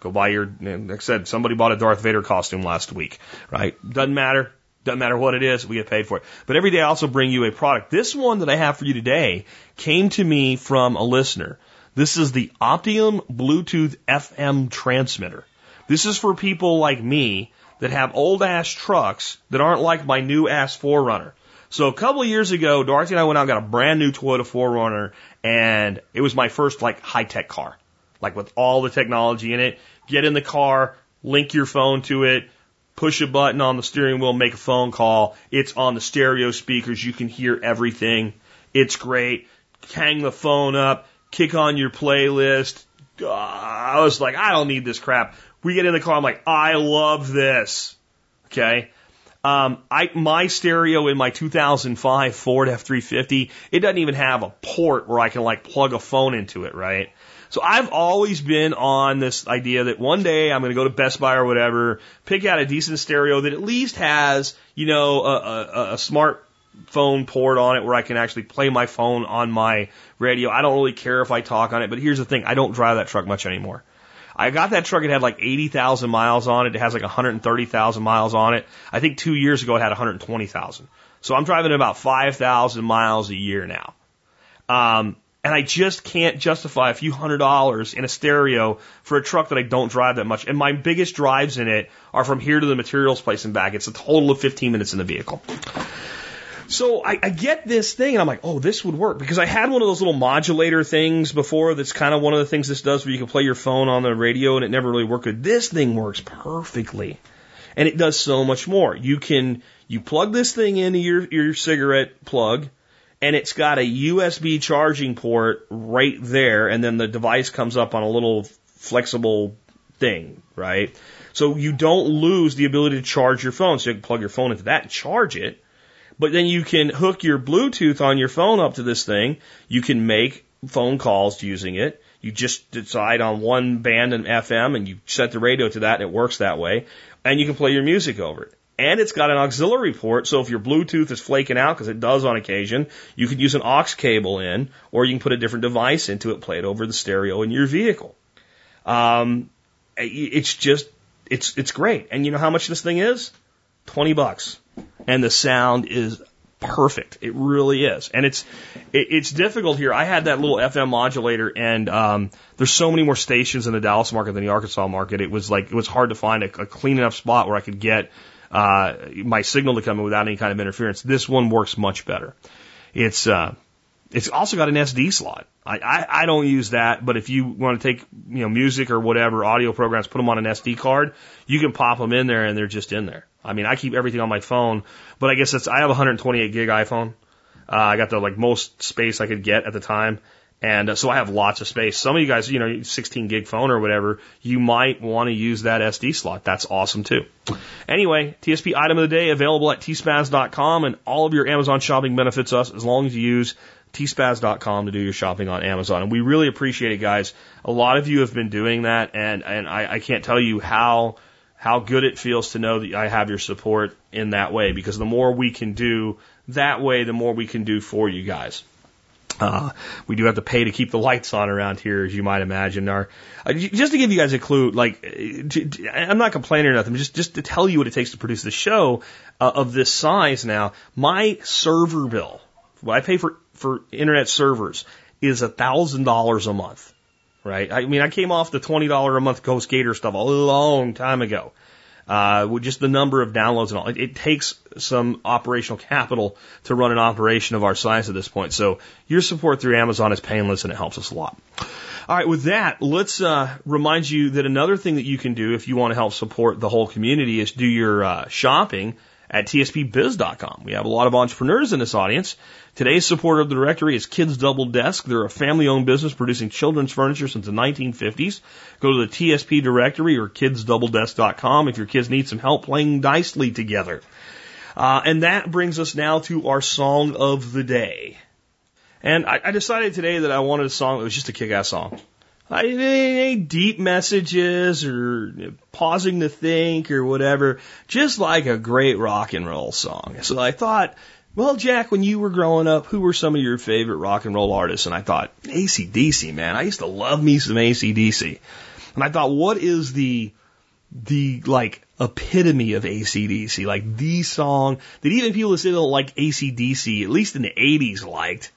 Go buy your, like I said, somebody bought a Darth Vader costume last week, right? Doesn't matter. Doesn't matter what it is, we get paid for it. But every day I also bring you a product. This one that I have for you today came to me from a listener. This is the Optium Bluetooth FM transmitter. This is for people like me that have old ass trucks that aren't like my new ass 4Runner. So a couple of years ago, Dorothy and I went out and got a brand new Toyota 4Runner, and it was my first like high tech car, like with all the technology in it. Get in the car, link your phone to it, push a button on the steering wheel, make a phone call. It's on the stereo speakers. You can hear everything. It's great. Hang the phone up, kick on your playlist. Uh, I was like, I don't need this crap. We get in the car. I'm like, I love this. Okay. Um, I my stereo in my 2005 Ford F350, it doesn't even have a port where I can like plug a phone into it, right? So I've always been on this idea that one day I'm going to go to Best Buy or whatever, pick out a decent stereo that at least has, you know, a, a, a smart phone port on it where I can actually play my phone on my radio. I don't really care if I talk on it, but here's the thing. I don't drive that truck much anymore. I got that truck. It had like 80,000 miles on it. It has like 130,000 miles on it. I think two years ago it had 120,000. So I'm driving about 5,000 miles a year now. Um, And I just can't justify a few hundred dollars in a stereo for a truck that I don't drive that much. And my biggest drives in it are from here to the materials place and back. It's a total of 15 minutes in the vehicle. So I, I get this thing and I'm like, oh, this would work because I had one of those little modulator things before. That's kind of one of the things this does where you can play your phone on the radio and it never really worked. This thing works perfectly. And it does so much more. You can, you plug this thing into your, your cigarette plug and it's got a USB charging port right there. And then the device comes up on a little flexible thing, right? So you don't lose the ability to charge your phone. So you can plug your phone into that and charge it but then you can hook your Bluetooth on your phone up to this thing. You can make phone calls using it. You just decide on one band and FM and you set the radio to that and it works that way. And you can play your music over it. And it's got an auxiliary port, so if your Bluetooth is flaking out, because it does on occasion, you can use an aux cable in, or you can put a different device into it, play it over the stereo in your vehicle. Um, it's just, it's, it's great. And you know how much this thing is? 20 bucks and the sound is perfect. It really is, and it's it, it's difficult here. I had that little FM modulator, and um, there's so many more stations in the Dallas market than the Arkansas market. It was like it was hard to find a, a clean enough spot where I could get uh, my signal to come in without any kind of interference. This one works much better. It's uh, it's also got an SD slot. I, I, I don't use that, but if you want to take you know music or whatever audio programs, put them on an SD card, you can pop them in there and they're just in there. I mean, I keep everything on my phone, but I guess it's I have a 128 gig iPhone. Uh, I got the like most space I could get at the time, and uh, so I have lots of space. Some of you guys, you know, 16 gig phone or whatever, you might want to use that SD slot. That's awesome too. Anyway, TSP item of the day available at tspaz.com, and all of your Amazon shopping benefits us as long as you use tspaz.com to do your shopping on Amazon. And we really appreciate it, guys. A lot of you have been doing that, and, and I, I can't tell you how, how good it feels to know that I have your support in that way, because the more we can do that way, the more we can do for you guys. Uh, we do have to pay to keep the lights on around here, as you might imagine. Our, uh, just to give you guys a clue, like, I'm not complaining or nothing, just, just to tell you what it takes to produce the show uh, of this size now, my server bill, what I pay for for internet servers is a thousand dollars a month, right? I mean, I came off the twenty dollar a month HostGator stuff a long time ago. Uh, with just the number of downloads and all, it, it takes some operational capital to run an operation of our size at this point. So your support through Amazon is painless and it helps us a lot. All right, with that, let's uh, remind you that another thing that you can do if you want to help support the whole community is do your uh, shopping at tspbiz.com. We have a lot of entrepreneurs in this audience. Today's supporter of the directory is Kids Double Desk. They're a family owned business producing children's furniture since the 1950s. Go to the TSP directory or kidsdoubledesk.com if your kids need some help playing nicely together. Uh, and that brings us now to our song of the day. And I, I decided today that I wanted a song that was just a kick ass song. I, any deep messages or pausing to think or whatever, just like a great rock and roll song. So I thought, well, Jack, when you were growing up, who were some of your favorite rock and roll artists? And I thought, ACDC, man. I used to love me some ACDC. And I thought, what is the, the like epitome of ACDC? Like the song that even people that say they don't like ACDC, at least in the 80s, liked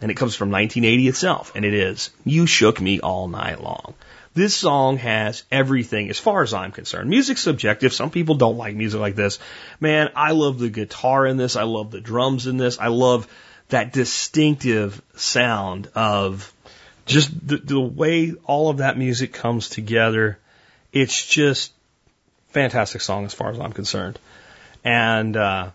and it comes from 1980 itself, and it is You Shook Me All Night Long. This song has everything as far as I'm concerned. Music's subjective. Some people don't like music like this. Man, I love the guitar in this. I love the drums in this. I love that distinctive sound of just the, the way all of that music comes together. It's just fantastic song as far as I'm concerned. And, uh,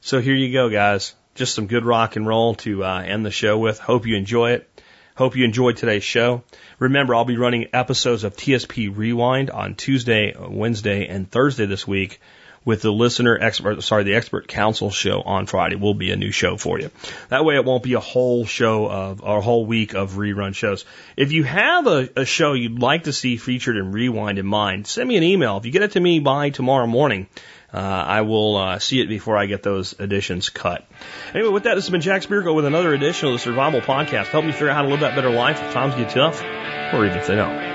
so here you go, guys just some good rock and roll to uh, end the show with. Hope you enjoy it. Hope you enjoyed today's show. Remember, I'll be running episodes of TSP Rewind on Tuesday, Wednesday, and Thursday this week with the listener expert, sorry, the expert council show on Friday will be a new show for you. That way it won't be a whole show of, or a whole week of rerun shows. If you have a, a show you'd like to see featured in Rewind in mind, send me an email. If you get it to me by tomorrow morning, uh, I will uh, see it before I get those editions cut. Anyway, with that, this has been Jack Spirko with another edition of the Survival Podcast. Help me figure out how to live that better life if times get tough, or even if they don't.